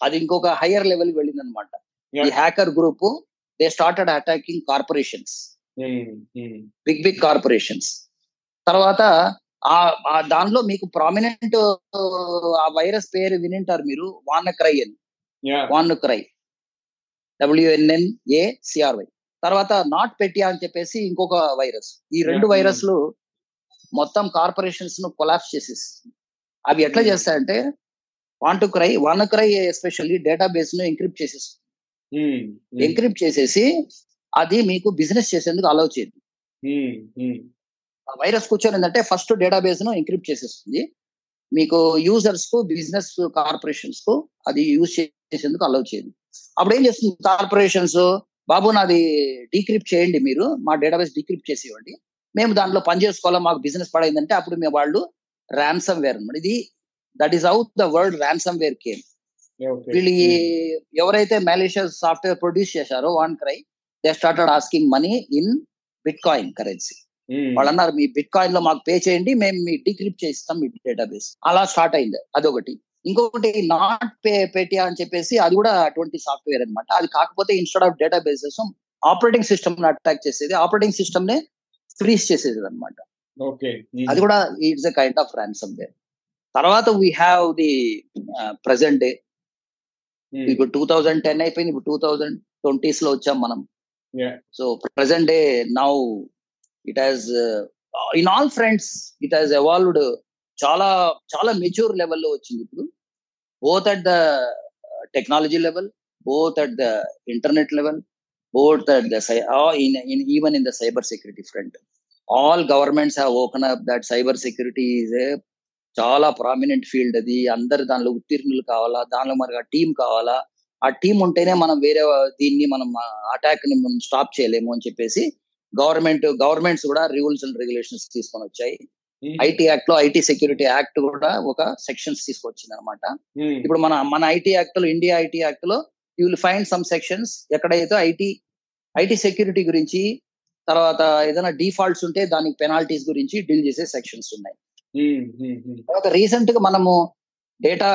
అది ఇంకొక హయ్యర్ లెవెల్ వెళ్ళింది అనమాట. ఈ hacker group they started attacking corporations big big corporations తర్వాత ఆ దానిలో మీకు ప్రామినెంట్ ఆ వైరస్ పేరు వినింటారు మీరు వాన్ క్రై అని WannaCry W N N A C R Y తర్వాత నాట్ పెట్టియా అని చెప్పేసి ఇంకొక వైరస్ ఈ రెండు. వైరస్లు మొత్తం కార్పొరేషన్స్ను కొలాప్స్ చేసేసి. అవి ఎట్లా Hmm. చేస్తాయంటే want to cry WannaCry especially డేటాబేస్ను ఎంక్రిప్ట్ చేసేసి. ఉమ్, ఉమ్, ఎంక్రిప్ట్ చేసేసి అది మీకు బిజినెస్ చేసేందుకు అలౌ చేయదు వైరస్ కూర్చొని ఏంటంటే ఫస్ట్ డేటాబేస్ను ఎంక్రిప్ట్ చేసేస్తుంది. మీకు యూజర్స్కు బిజినెస్ కార్పొరేషన్స్కు అది యూజ్ చేసేందుకు అలౌ చేయదు అప్పుడు ఏం చేస్తుంది కార్పొరేషన్స్? బాబు నాది డీక్రిప్ట్ చేయండి మీరు మా డేటాబేస్ డీక్రిప్ట్ చేసి ఇవ్వండి మేము దాంట్లో పని చేసుకోవాలా మాకు బిజినెస్ పడైందంటే అప్పుడు మేము వాళ్ళు ర్యాన్సమ్ వేర్ అనమాట ఇది that is out the world ransomware came వీళ్ళు ఈ ఎవరైతే మాలేషియస్ సాఫ్ట్వేర్ ప్రొడ్యూస్ చేశారో WannaCry they started asking money in bitcoin currency వాళ్ళు అన్నారు మీ బిట్ కాయిన్లో మాకు పే చేయండి మేము మీ డిక్రిప్ట్ చేస్తాం మీ డేటాబేస్ అలా స్టార్ట్ అయింది అదొకటి. ఇంకొకటి నాట్ పే పేటియా అని చెప్పేసి అది కూడా అటువంటి సాఫ్ట్వేర్ అన్నమాట. అది కాకపోతే instead of databases operating system attack చేసేది. ఆపరేటింగ్ సిస్టమ్ నే ఫ్రీజ్ చేసేది అనమాట ఉమ్, అది కూడా it's a kind of ransomware తర్వాత we have the present day ఇప్పుడు టూ థౌజండ్ టెన్ అయిపోయింది. ఇప్పుడు టూ థౌజండ్ ట్వంటీస్లో వచ్చాం మనం. So present day now it has in all fronts it has evolved చాలా చాలా మెచ్యూర్ లెవెల్లో వచ్చింది ఇప్పుడు. Both at the technology level both at the internet level both at the cy- or in, in even in the cyber security front. All governments have woken up that cyber security is a చాలా prominent field అది. అందరు దానిలో ఉత్తీర్ణులు కావాలా దానిలో మనకు team కావాలా? ఆ team ఉంటేనే మనం వేరే దీన్ని మనం అటాక్ని మనం స్టాప్ చేయలేము అని చెప్పేసి గవర్నమెంట్ గవర్నమెంట్స్ కూడా రూల్స్ అండ్ రెగ్యులేషన్స్ తీసుకొని వచ్చాయి. ఐటీ యాక్ట్లో ఐటీ సెక్యూరిటీ యాక్ట్ కూడా ఒక సెక్షన్స్ తీసుకొచ్చింది అనమాట ఇప్పుడు మన మన ఐటీ యాక్ట్లో ఇండియా ఐటీ యాక్ట్లో you will find some sections ఎక్కడైతే ఐటీ ఐటీ సెక్యూరిటీ గురించి తర్వాత ఏదైనా డిఫాల్ట్స్ ఉంటే దానికి పెనాల్టీస్ గురించి డీల్ చేసే సెక్షన్స్ ఉన్నాయి. తర్వాత రీసెంట్గా మనము డేటా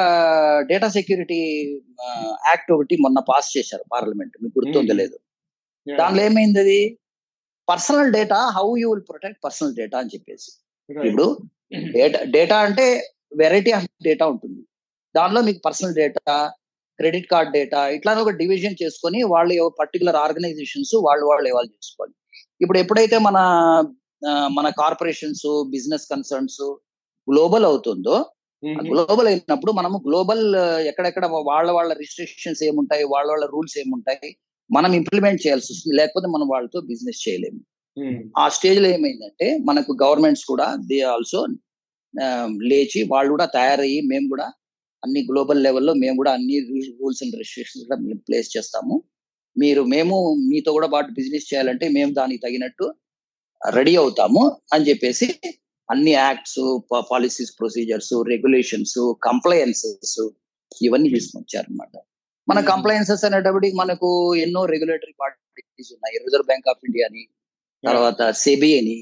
డేటా సెక్యూరిటీ యాక్ట్ ఒకటి మొన్న పాస్ చేశారు పార్లమెంట్ మీకు గుర్తుందో లేదు. దానిలో ఏమైంది అది personal data how you will protect personal data అని చెప్పేసి. ఇప్పుడు డేటా డేటా అంటే వెరైటీ ఆఫ్ డేటా ఉంటుంది. దానిలో మీకు personal data credit card data ఇట్లా ఒక డివిజన్ చేసుకొని వాళ్ళు పర్టికులర్ ఆర్గనైజేషన్స్ వాళ్ళు వాళ్ళు ఇవాళ చేసుకోవాలి. ఇప్పుడు ఎప్పుడైతే మన మన కార్పొరేషన్స్ బిజినెస్ కన్సర్న్స్ గ్లోబల్ అవుతుందో గ్లోబల్ అయినప్పుడు మనము గ్లోబల్ ఎక్కడెక్కడ వాళ్ళ వాళ్ళ రిస్ట్రిక్షన్స్ ఏముంటాయి వాళ్ళ వాళ్ళ రూల్స్ ఏముంటాయి మనం ఇంప్లిమెంట్ చేయాల్సి వస్తుంది. లేకపోతే మనం వాళ్ళతో బిజినెస్ చేయలేము. ఆ స్టేజ్లో ఏమైందంటే మనకు గవర్నమెంట్స్ కూడా దే ఆల్సో లేచి వాళ్ళు కూడా తయారయ్యి మేము కూడా అన్ని గ్లోబల్ లెవెల్లో మేము కూడా అన్ని రూల్స్ అండ్ రెస్ట్రిక్షన్స్ కూడా ప్లేస్ చేస్తాము. మీరు మేము మీతో కూడా పాటు బిజినెస్ చేయాలంటే మేము దానికి తగినట్టు రెడీ అవుతాము అని చెప్పేసి అన్ని acts policies procedures regulations compliances ఇవన్నీ తీసుకొచ్చారు అనమాట మన కంప్లయన్సెస్ అనేటప్పటికి మనకు ఎన్నో రెగ్యులేటరీ పార్టీస్ ఉన్నాయి. రిజర్వ్ బ్యాంక్ ఆఫ్ ఇండియా అని తర్వాత సెబీ అని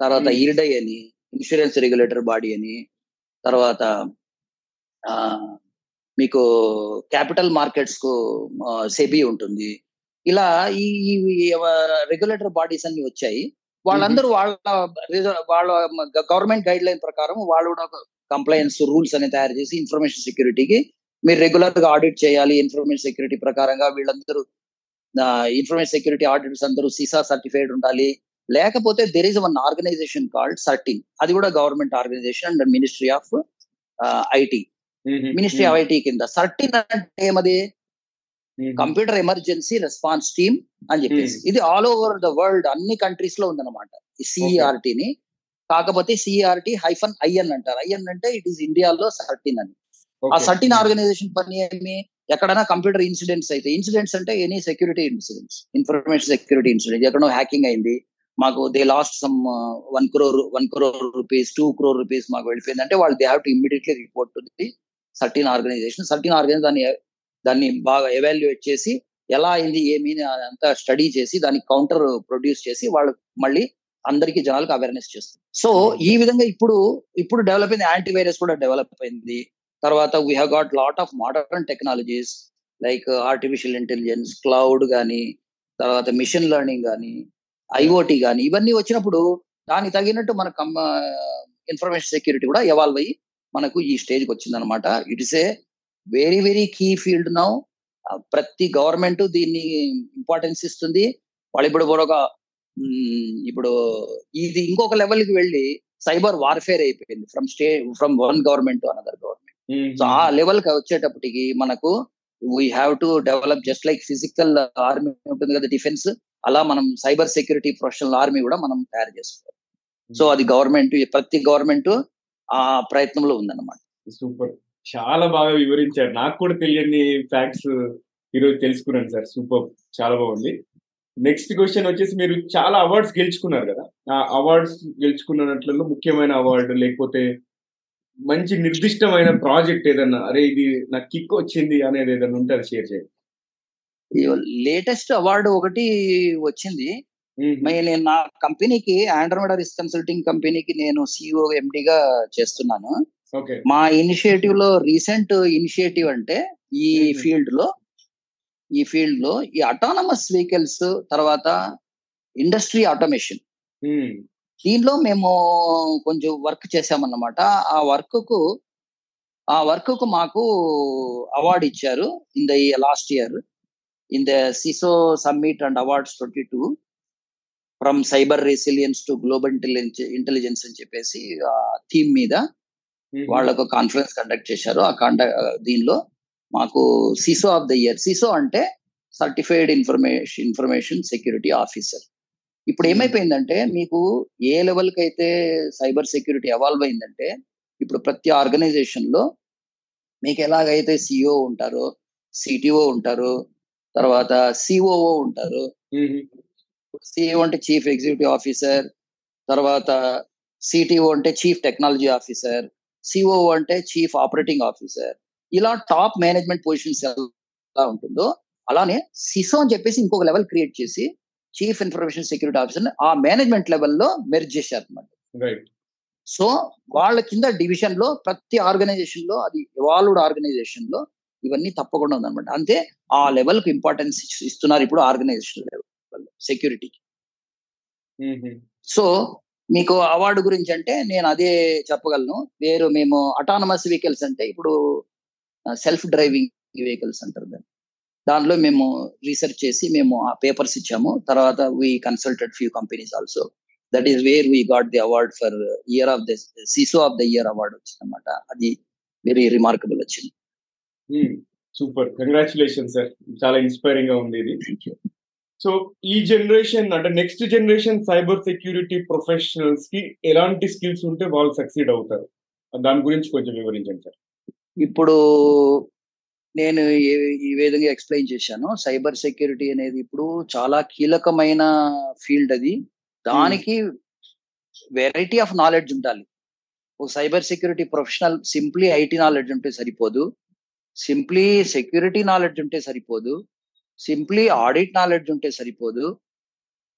తర్వాత ఇర్డై అని ఇన్సూరెన్స్ రెగ్యులేటర్ బాడీ అని తర్వాత మీకు క్యాపిటల్ మార్కెట్స్కు సెబీ ఉంటుంది. ఇలా ఈ రెగ్యులేటర్ బాడీస్ అన్ని వచ్చాయి. వాళ్ళందరూ వాళ్ళ వాళ్ళ గవర్నమెంట్ గైడ్ లైన్ ప్రకారం వాళ్ళు కూడా కంప్లైన్స్ రూల్స్ అని తయారు చేసి ఇన్ఫర్మేషన్ సెక్యూరిటీకి మీరు రెగ్యులర్గా ఆడిట్ చేయాలి. ఇన్ఫర్మేషన్ సెక్యూరిటీ ప్రకారంగా వీళ్ళందరూ ఇన్ఫర్మేషన్ సెక్యూరిటీ ఆడిటర్స్ అందరూ సీసా సర్టిఫైడ్ ఉండాలి. లేకపోతే there is one organization called CERT In అది కూడా government organization and ministry of IT ministry of IT కింద. సర్టిన్ అంటే ఏమది? కంప్యూటర్ ఎమర్జెన్సీ రెస్పాన్స్ టీమ్ అని చెప్పేసి. ఇది ఆల్ ఓవర్ ద వరల్డ్ అన్ని కంట్రీస్లో ఉందన్నమాట. ఈ సిఈఆర్టీని కాకపోతే సిఈఆర్టీ హైఫన్ ఐఎన్ అంటారు. ఐఎన్ అంటే ఇట్ ఈస్ ఇండియాలో సర్టిన్ అని. ఆ సర్టిన్ ఆర్గనైజేషన్ పని ఏమి? ఎక్కడైనా కంప్యూటర్ ఇన్సిడెంట్స్ అయితే. ఇన్సిడెంట్స్ అంటే any security incidents information security incident ఎక్కడో హ్యాకింగ్ అయింది. మాకు they lost some one crore one crore rupees two crore rupees మాకు వెళ్ళిపోయింది. అంటే వాళ్ళు they have to immediately report to the CERT In organization CERT In organization దాన్ని దాన్ని బాగా ఎవాల్యుయేట్ చేసి ఎలా అయింది ఏమి అంతా స్టడీ చేసి దానికి కౌంటర్ ప్రొడ్యూస్ చేసి వాళ్ళు మళ్ళీ అందరికి జనాలకు అవేర్నెస్ చేస్తారు సో ఈ విధంగా ఇప్పుడు ఇప్పుడు డెవలప్ అయింది యాంటీవైరస్ కూడా డెవలప్ అయింది. తర్వాత we have got lot of modern technologies like artificial intelligence cloud కానీ తర్వాత మిషన్ లెర్నింగ్ కానీ ఐఓటీ కానీ ఇవన్నీ వచ్చినప్పుడు దానికి తగినట్టు మన ఇన్ఫర్మేషన్ సెక్యూరిటీ కూడా ఎవాల్వ్ అయ్యి మనకు ఈ స్టేజ్కి వచ్చింది అనమాట it is a very very key field now ప్రతి గవర్నమెంట్ దీన్ని ఇంపార్టెన్స్ ఇస్తుంది. వాళ్ళు ఇప్పుడు ఒక ఇప్పుడు ఇది ఇంకొక లెవెల్కి వెళ్ళి సైబర్ వార్ఫేర్ అయిపోయింది. From stay from one government to another government so ఆ లెవెల్కి వచ్చేటప్పటికి మనకు we have to develop just like physical army ఉంటుంది కదా డిఫెన్స్ అలా మనం సైబర్ సెక్యూరిటీ ప్రొఫెషనల్ ఆర్మీ కూడా మనం తయారు చేసుకోవాలి. సో అది గవర్నమెంట్ ప్రతి గవర్నమెంట్ ఆ ప్రయత్నంలో ఉందన్నమాట. సూపర్. చాలా బాగా వివరించారు. నాకు కూడా తెలియని ఫ్యాక్ట్స్ ఈరోజు తెలుసుకున్నాను సార్. సూపర్ చాలా బాగుంది. నెక్స్ట్ క్వశ్చన్ వచ్చేసి మీరు చాలా అవార్డ్స్ గెలుచుకున్నారు కదా. ఆ అవార్డ్స్ గెలుచుకున్నట్లలో ముఖ్యమైన అవార్డు లేకపోతే మంచి నిర్దిష్టమైన ప్రాజెక్ట్ ఏదన్నా అరే ఇది నాకు కిక్ వచ్చింది అనేది ఏదన్నా ఉంటే అది షేర్ చేయండి. లేటెస్ట్ అవార్డు ఒకటి వచ్చింది. నేను నా కంపెనీకి ఆండ్రోమెడా రిస్క్ కన్సల్టింగ్ కంపెనీకి నేను సిఇఓ ఎండిగా చేస్తున్నాను. మా ఇనిషియేటివ్లో రీసెంట్ ఇనిషియేటివ్ అంటే ఈ ఫీల్డ్లో ఈ ఫీల్డ్లో ఈ అటానమస్ వెహికల్స్ తర్వాత ఇండస్ట్రీ ఆటోమేషన్. దీనిలో మేము కొంచెం వర్క్ చేసామన్నమాట ఆ వర్క్కు ఆ వర్క్కు మాకు అవార్డు ఇచ్చారు in the last year. In the CISO summit and awards twenty two from cyber resilience to global intelligence intelligence అని చెప్పేసి ఆ థీమ్ మీద. వాళ్ళకు కాన్ఫరెన్స్ కండక్ట్ చేశారు. ఆ కండక్ట్ దీనిలో మాకు CISO of the year CISO అంటే certified information information security officer ఇప్పుడు ఏమైపోయిందంటే మీకు ఏ లెవెల్కి అయితే సైబర్ సెక్యూరిటీ ఎవాల్వ్ అయిందంటే ఇప్పుడు ప్రతి ఆర్గనైజేషన్లో మీకు ఎలాగైతే సిఇఓ ఉంటారో సిటిఓ ఉంటారు తర్వాత సిఓఓ ఉంటారు సిఇఓ అంటే చీఫ్ ఎగ్జిక్యూటివ్ ఆఫీసర్ తర్వాత సిటిఓ అంటే చీఫ్ టెక్నాలజీ ఆఫీసర్ సిఓ అంటే చీఫ్ ఆపరేటింగ్ ఆఫీసర్ ఇలా టాప్ మేనేజ్మెంట్ పొజిషన్స్ ఎలా ఉంటుందో అలానే సిసో అని చెప్పేసి ఇంకొక లెవెల్ క్రియేట్ చేసి చీఫ్ ఇన్ఫర్మేషన్ సెక్యూరిటీ ఆఫీసర్ ఆ మేనేజ్మెంట్ లెవెల్లో మెర్జ్ చేశారు అనమాట సో వాళ్ళ కింద డివిజన్లో ప్రతి ఆర్గనైజేషన్లో అది ఎవాల్వ్డ్ ఆర్గనైజేషన్లో ఇవన్నీ తప్పకుండా ఉందన్నమాట. అంతే ఆ లెవెల్కు ఇంపార్టెన్స్ ఇస్తున్నారు ఇప్పుడు ఆర్గనైజేషన్ లెవెల్ సెక్యూరిటీకి సో మీకు అవార్డు గురించి అంటే నేను అదే చెప్పగలను. వేరు మేము అటానమస్ వెహికల్స్ అంటే ఇప్పుడు సెల్ఫ్ డ్రైవింగ్ వెహికల్స్ అంటారు దాన్ని. దానిలో మేము రీసెర్చ్ చేసి మేము ఆ పేపర్స్ ఇచ్చాము. తర్వాత we consulted few companies also that is where we got the award for year of the CISO of the year award వచ్చింది అనమాట అది వెరీ రిమార్కబుల్ వచ్చింది. సూపర్ కంగ్రాచులేషన్ సార్ చాలా ఇన్స్పైరింగ్గా ఉంది ఇది. సో ఈ జనరేషన్ అంటే నెక్స్ట్ జనరేషన్ సైబర్ సెక్యూరిటీ ప్రొఫెషనల్స్కి ఎలాంటి స్కిల్స్ ఉంటే వాళ్ళు సక్సీడ్ అవుతారు? దాని గురించి కొంచెం వివరించండి సార్. ఇప్పుడు నేను ఈ విధంగా ఎక్స్ప్లెయిన్ చేశాను. సైబర్ సెక్యూరిటీ అనేది ఇప్పుడు చాలా కీలకమైన ఫీల్డ్ అది. దానికి వెరైటీ ఆఫ్ నాలెడ్జ్ ఉండాలి. ఒక cyber security professional simply IT knowledge ఉంటే సరిపోదు. సింప్లీ సెక్యూరిటీ నాలెడ్జ్ ఉంటే సరిపోదు. సింప్లీ ఆడిట్ నాలెడ్జ్ ఉంటే సరిపోదు.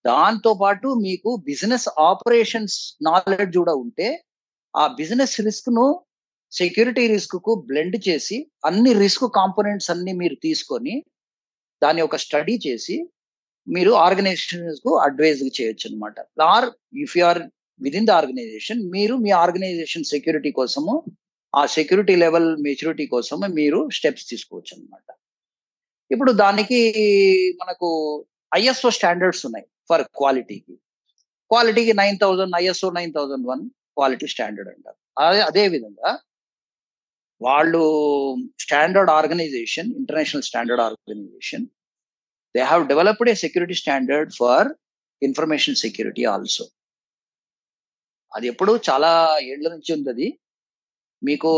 దాంతో పాటు మీకు బిజినెస్ ఆపరేషన్స్ నాలెడ్జ్ కూడా ఉంటే ఆ బిజినెస్ రిస్క్ను సెక్యూరిటీ రిస్క్కు బ్లెండ్ చేసి అన్ని రిస్క్ కాంపోనెంట్స్ అన్ని మీరు తీసుకొని దాని ఒక స్టడీ చేసి మీరు ఆర్గనైజేషన్స్కు అడ్వైజ్ చేయొచ్చు అనమాట or if you are within the organisation మీరు మీ ఆర్గనైజేషన్ సెక్యూరిటీ కోసము ఆ సెక్యూరిటీ లెవెల్ మెచ్యూరిటీ కోసము మీరు స్టెప్స్ తీసుకోవచ్చు అనమాట ఇప్పుడు దానికి మనకు ఐఎస్ఓ స్టాండర్డ్స్ ఉన్నాయి ఫర్ క్వాలిటీకి. క్వాలిటీకి nine thousand ISO nine thousand one quality standard అంటారు. అదే అదే విధంగా వాళ్ళు standard organisation international standard organisation they have developed a security standard for information security also అది ఎప్పుడు చాలా ఏళ్ళ నుంచి ఉంది అది మీకు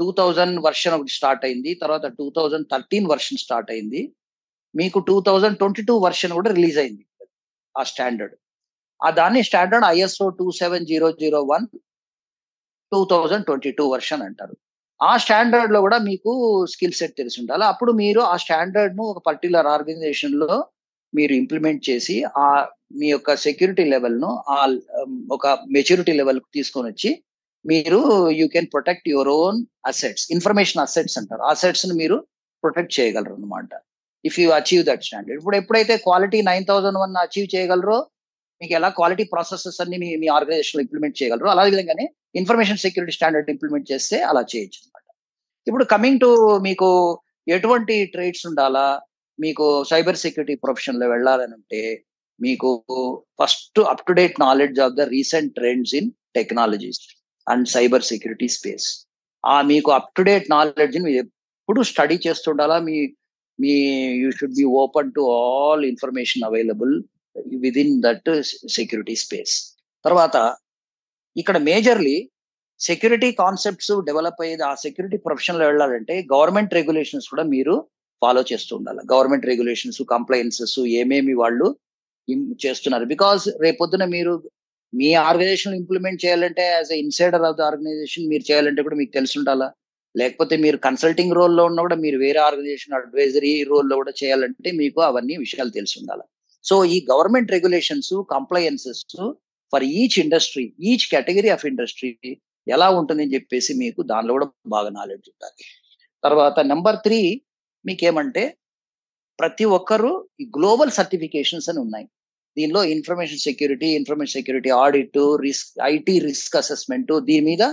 టూ థౌజండ్ వర్షన్ ఒకటి స్టార్ట్ అయింది తర్వాత two thousand thirteen version start అయింది. మీకు two thousand twenty two version కూడా రిలీజ్ అయింది ఆ స్టాండర్డ్ ఆ దాన్ని standard ISO two seven zero zero one two thousand twenty two version అంటారు. ఆ స్టాండర్డ్లో కూడా మీకు స్కిల్ సెట్ తెలిసి ఉండాలి. అప్పుడు మీరు ఆ స్టాండర్డ్ను ఒక పర్టికులర్ ఆర్గనైజేషన్లో మీరు ఇంప్లిమెంట్ చేసి ఆ మీ యొక్క సెక్యూరిటీ లెవెల్ను ఆ ఒక మెచ్యూరిటీ లెవెల్కు తీసుకొని వచ్చి మీరు you can protect your own assets information assets అంటారు. అసెట్స్ని మీరు ప్రొటెక్ట్ చేయగలరు అనమాట if you achieve that standard ఇప్పుడు ఎప్పుడైతే quality nine thousand one achieve చేయగలరో మీకు ఎలా క్వాలిటీ ప్రాసెసెస్ అన్ని మీ మీ ఆర్గనైజేషన్ ఇంప్లిమెంట్ చేయగలరు అలాగే విధంగానే ఇన్ఫర్మేషన్ సెక్యూరిటీ స్టాండర్డ్ ఇంప్లిమెంట్ చేస్తే అలా చేయొచ్చు అనమాట ఇప్పుడు కమింగ్ టు మీకు ఎటువంటి ట్రేడ్స్ ఉండాలా? మీకు సైబర్ సెక్యూరిటీ ప్రొఫెషన్లో వెళ్ళాలని ఉంటే మీకు first up to date knowledge of the recent trends in technologies and cyber security space. ఆ మీకు అప్ టు డేట్ నాలెడ్జ్ని ఎప్పుడు స్టడీ చేస్తుండాలా మీ మీ you should be open to all information available within that security space తర్వాత ఇక్కడ majorly security concepts develop అయ్యేది ఆ సెక్యూరిటీ ప్రొఫెషన్లో వెళ్ళాలంటే గవర్నమెంట్ రెగ్యులేషన్స్ కూడా మీరు ఫాలో చేస్తూ ఉండాలి. గవర్నమెంట్ రెగ్యులేషన్స్ కంప్లైన్సెస్ ఏమేమి వాళ్ళు చేస్తున్నారు? బికాస్ రేపొద్దున మీరు మీ ఆర్గనైజేషన్ ఇంప్లిమెంట్ చేయాలంటే as a insider of the organisation మీరు చేయాలంటే కూడా మీకు తెలిసి ఉండాలా లేకపోతే మీరు కన్సల్టింగ్ రోల్లో ఉన్న కూడా మీరు వేరే ఆర్గనైజేషన్ అడ్వైజరీ రోల్లో కూడా చేయాలంటే మీకు అవన్నీ విషయాలు తెలిసి ఉండాలి సో ఈ government regulations compliances for each industry each category of industry ఎలా ఉంటుందని చెప్పేసి మీకు దానిలో కూడా బాగా నాలెడ్జ్ ఉండాలి. తర్వాత నెంబర్ త్రీ మీకేమంటే ప్రతి ఒక్కరు ఈ గ్లోబల్ సర్టిఫికేషన్స్ అని ఉన్నాయి. దీనిలో information security information security audit risk IT risk assessment దీని మీద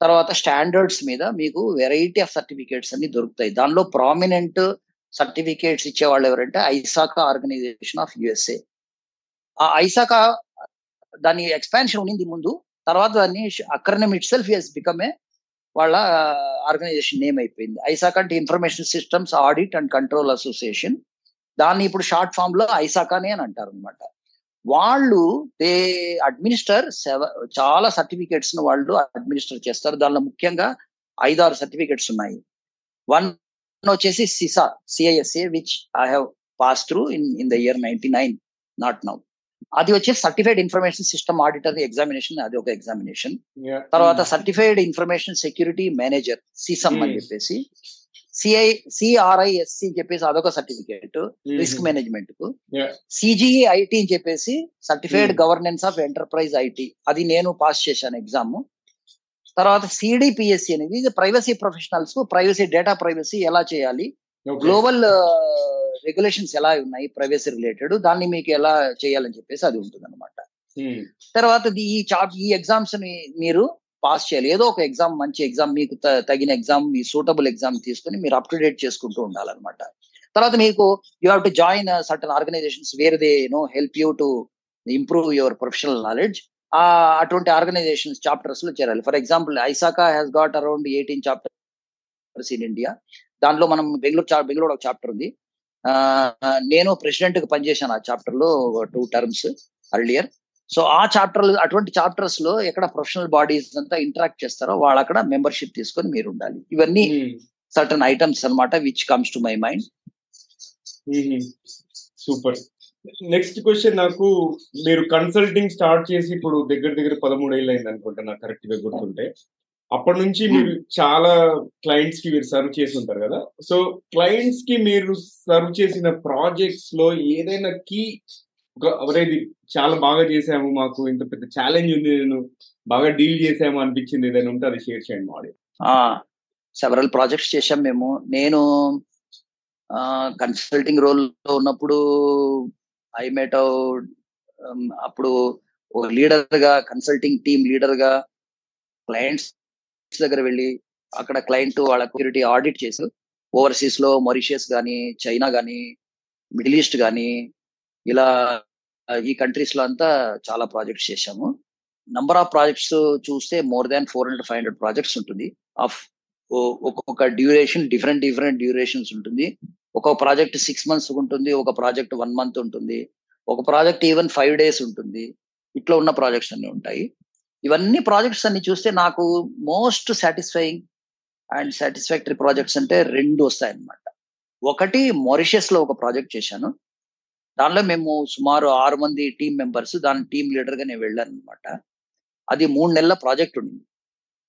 తర్వాత స్టాండర్డ్స్ మీద మీకు వెరైటీ ఆఫ్ సర్టిఫికేట్స్ అన్ని దొరుకుతాయి. దానిలో ప్రామినెంట్ సర్టిఫికేట్స్ ఇచ్చే వాళ్ళు ఎవరంటే ఐసాకా ఆర్గనైజేషన్ ఆఫ్ యుఎస్ఏ ఆ ఐసాకా దాని ఎక్స్పాన్షన్ ఉండింది ముందు తర్వాత దాన్ని acronym itself has become a వాళ్ళ ఆర్గనైజేషన్ నేమ్ అయిపోయింది. ఐసాక్ అంటే information systems audit and control association దాన్ని ఇప్పుడు షార్ట్ ఫామ్లో ఐసాకానే అని అంటారు అనమాట వాళ్ళు దే అడ్మినిస్టర్ చాలా సర్టిఫికేట్స్ వాళ్ళు అడ్మినిస్టర్ చేస్తారు. దానిలో ముఖ్యంగా ఐదారు సర్టిఫికేట్స్ ఉన్నాయి. వన్ వచ్చేసి CISA C I S A which I have pass through in in the year ninety nine not now అది వచ్చేసి certified information system auditor examination అది ఒక ఎగ్జామినేషన్ తర్వాత certified information security manager CISM అని Hmm. చెప్పేసి. C I C R I S C చెప్పేసి అదొక certificate risk మేనేజ్మెంట్కు. సిజిఈ ఐటీ అని చెప్పేసి certified. Governance of enterprise IT అది నేను పాస్ చేశాను ఎగ్జామ్ తర్వాత సిడిపిఎస్సి అనేది ప్రైవసీ ప్రొఫెషనల్స్కు ప్రైవసీ డేటా ప్రైవసీ ఎలా చేయాలి? గ్లోబల్ రెగ్యులేషన్స్ ఎలా ఉన్నాయి? ప్రైవసీ రిలేటెడ్ దాన్ని మీకు ఎలా చేయాలని చెప్పేసి అది ఉంటుంది అనమాట తర్వాత ఈ చాప్ ఈ ఎగ్జామ్స్ని మీరు పాస్ చేయాలి. ఏదో ఒక ఎగ్జామ్ మంచి ఎగ్జామ్ మీకు తగిన ఎగ్జామ్ మీ సూటబుల్ ఎగ్జామ్ తీసుకుని మీరు అప్ టు డేట్ చేసుకుంటూ ఉండాలన్నమాట. తర్వాత మీకు you have to join certain organisations where they know help you to improve your professional knowledge. ఆ అటువంటి ఆర్గనైజేషన్స్ చాప్టర్స్లో చేరాలి. For example ISACA has got around eighteen chapters in India. దాంట్లో మనం బెంగళూరు చా- బెంగళూరు ఒక చాప్టర్ ఉంది. ఆ, నేను ప్రెసిడెంట్గా పనిచేశాను ఆ చాప్టర్లో టూ టర్మ్స్ అర్లియర్. సో ఆ చాప్టర్ అటువంటి చాప్టర్స్లో ఎక్కడ ప్రొఫెషనల్ బాడీస్ అంతా ఇంటరాక్ట్ చేస్తారో వాళ్ళు అక్కడ మెంబర్షిప్ తీసుకొని మీరు ఉండాలి ఇవన్నీ సర్టన్ ఐటమ్స్ అన్నమాట which comes to my mind super. Next question నాకు మీరు కన్సల్టింగ్ స్టార్ట్ చేసి ఇప్పుడు దగ్గర దగ్గర పదమూడు ఏళ్ళు అయింది అనుకుంటా నాకు కరెక్ట్గా గుర్తుంటే. అప్పటి నుంచి మీరు చాలా క్లయింట్స్కి మీరు సర్వ్ చేసి ఉంటారు కదా. సో క్లయింట్స్కి మీరు సర్వ్ చేసిన ప్రాజెక్ట్స్లో ఏదైనా కీ అవరేది చాలా బాగా చేసాము మాకు ఇంత పెద్ద ఛాలెంజ్ ఉంది నేను బాగా డీల్ చేసాము అనిపించింది. ఏదైనా ఉంటే అది షేర్ చేయండి మా సెవరల్ ప్రాజెక్ట్స్ చేశాం మేము. నేను కన్సల్టింగ్ రోల్లో ఉన్నప్పుడు ఐ మేట్ um, అప్పుడు ఒక లీడర్గా కన్సల్టింగ్ టీమ్ లీడర్గా క్లయింట్స్ దగ్గర వెళ్ళి అక్కడ క్లయింట్ వాళ్ళ సెక్యూరిటీ ఆడిట్ చేసి ఓవర్సీస్లో మారిషియస్ కానీ చైనా కానీ మిడిల్ ఈస్ట్ కానీ ఇలా ఈ కంట్రీస్లో అంతా చాలా ప్రాజెక్ట్స్ చేశాము. నంబర్ ఆఫ్ ప్రాజెక్ట్స్ చూస్తే more than four hundred five hundred projects ఉంటుంది. ఆఫ్ ఒక్కొక్క డ్యూరేషన్ డిఫరెంట్ డిఫరెంట్ డ్యూరేషన్స్ ఉంటుంది. ఒక్కొక్క ప్రాజెక్ట్ సిక్స్ మంత్స్ ఉంటుంది ఒక ప్రాజెక్ట్ వన్ మంత్ ఉంటుంది. ఒక ప్రాజెక్ట్ ఈవెన్ ఫైవ్ డేస్ ఉంటుంది. ఇట్లా ఉన్న ప్రాజెక్ట్స్ అన్ని ఉంటాయి. ఇవన్నీ ప్రాజెక్ట్స్ అన్ని చూస్తే నాకు most satisfying and satisfactory projects అంటే రెండు వస్తాయన్నమాట. ఒకటి మారిషియస్లో ఒక ప్రాజెక్ట్ చేశాను. దానిలో మేము సుమారు ఆరు మంది టీం మెంబర్స్ దాని టీం లీడర్గా నేను వెళ్ళాను అనమాట అది మూడు నెలల ప్రాజెక్ట్ ఉండింది.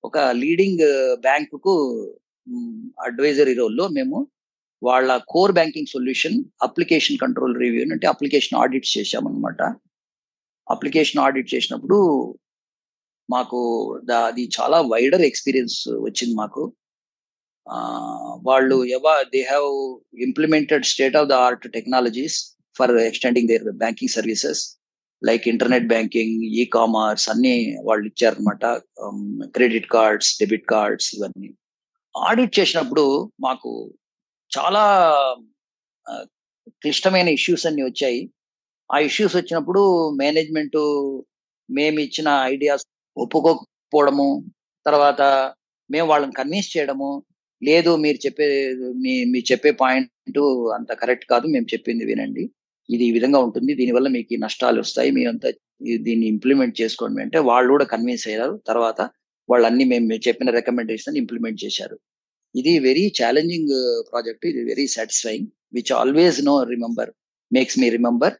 ఒక లీడింగ్ బ్యాంకుకు అడ్వైజరీ రోల్లో మేము వాళ్ళ core banking solution application control review అంటే అప్లికేషన్ ఆడిట్ చేశామన్నమాట. అప్లికేషన్ ఆడిట్ చేసినప్పుడు మాకు అది చాలా వైడర్ ఎక్స్పీరియన్స్ వచ్చింది మాకు. ఆ, వాళ్ళు ఎవ they have implemented state of the art technologies for extending their banking services like internet banking e commerce అన్ని వాళ్ళు ఇచ్చారనమాట క్రెడిట్ కార్డ్స్ డెబిట్ కార్డ్స్ ఇవన్నీ. ఆడిట్ చేసినప్పుడు మాకు చాలా క్లిష్టమైన ఇష్యూస్ అన్ని వచ్చాయి. ఆ ఇష్యూస్ వచ్చినప్పుడు మేనేజ్మెంట్ మేము ఇచ్చిన ఐడియాస్ ఒప్పుకోకపోవడము తర్వాత మేము వాళ్ళని కన్విన్స్ చేయడము లేదు మీరు చెప్పే మీ మీరు చెప్పే పాయింట్ అంత కరెక్ట్ కాదు మేము చెప్పింది వినండి. ఇది ఈ విధంగా ఉంటుంది. దీనివల్ల మీకు ఈ నష్టాలు వస్తాయి. మీ దీన్ని ఇంప్లిమెంట్ చేసుకోండి అంటే వాళ్ళు కూడా కన్విన్స్ అయ్యారు. తర్వాత వాళ్ళు అన్ని మేము చెప్పిన రికమెండేషన్ ఇంప్లిమెంట్ చేశారు. ఇది వెరీ ఛాలెంజింగ్ ప్రాజెక్ట్ ఇది very satisfying which always know remember makes me remember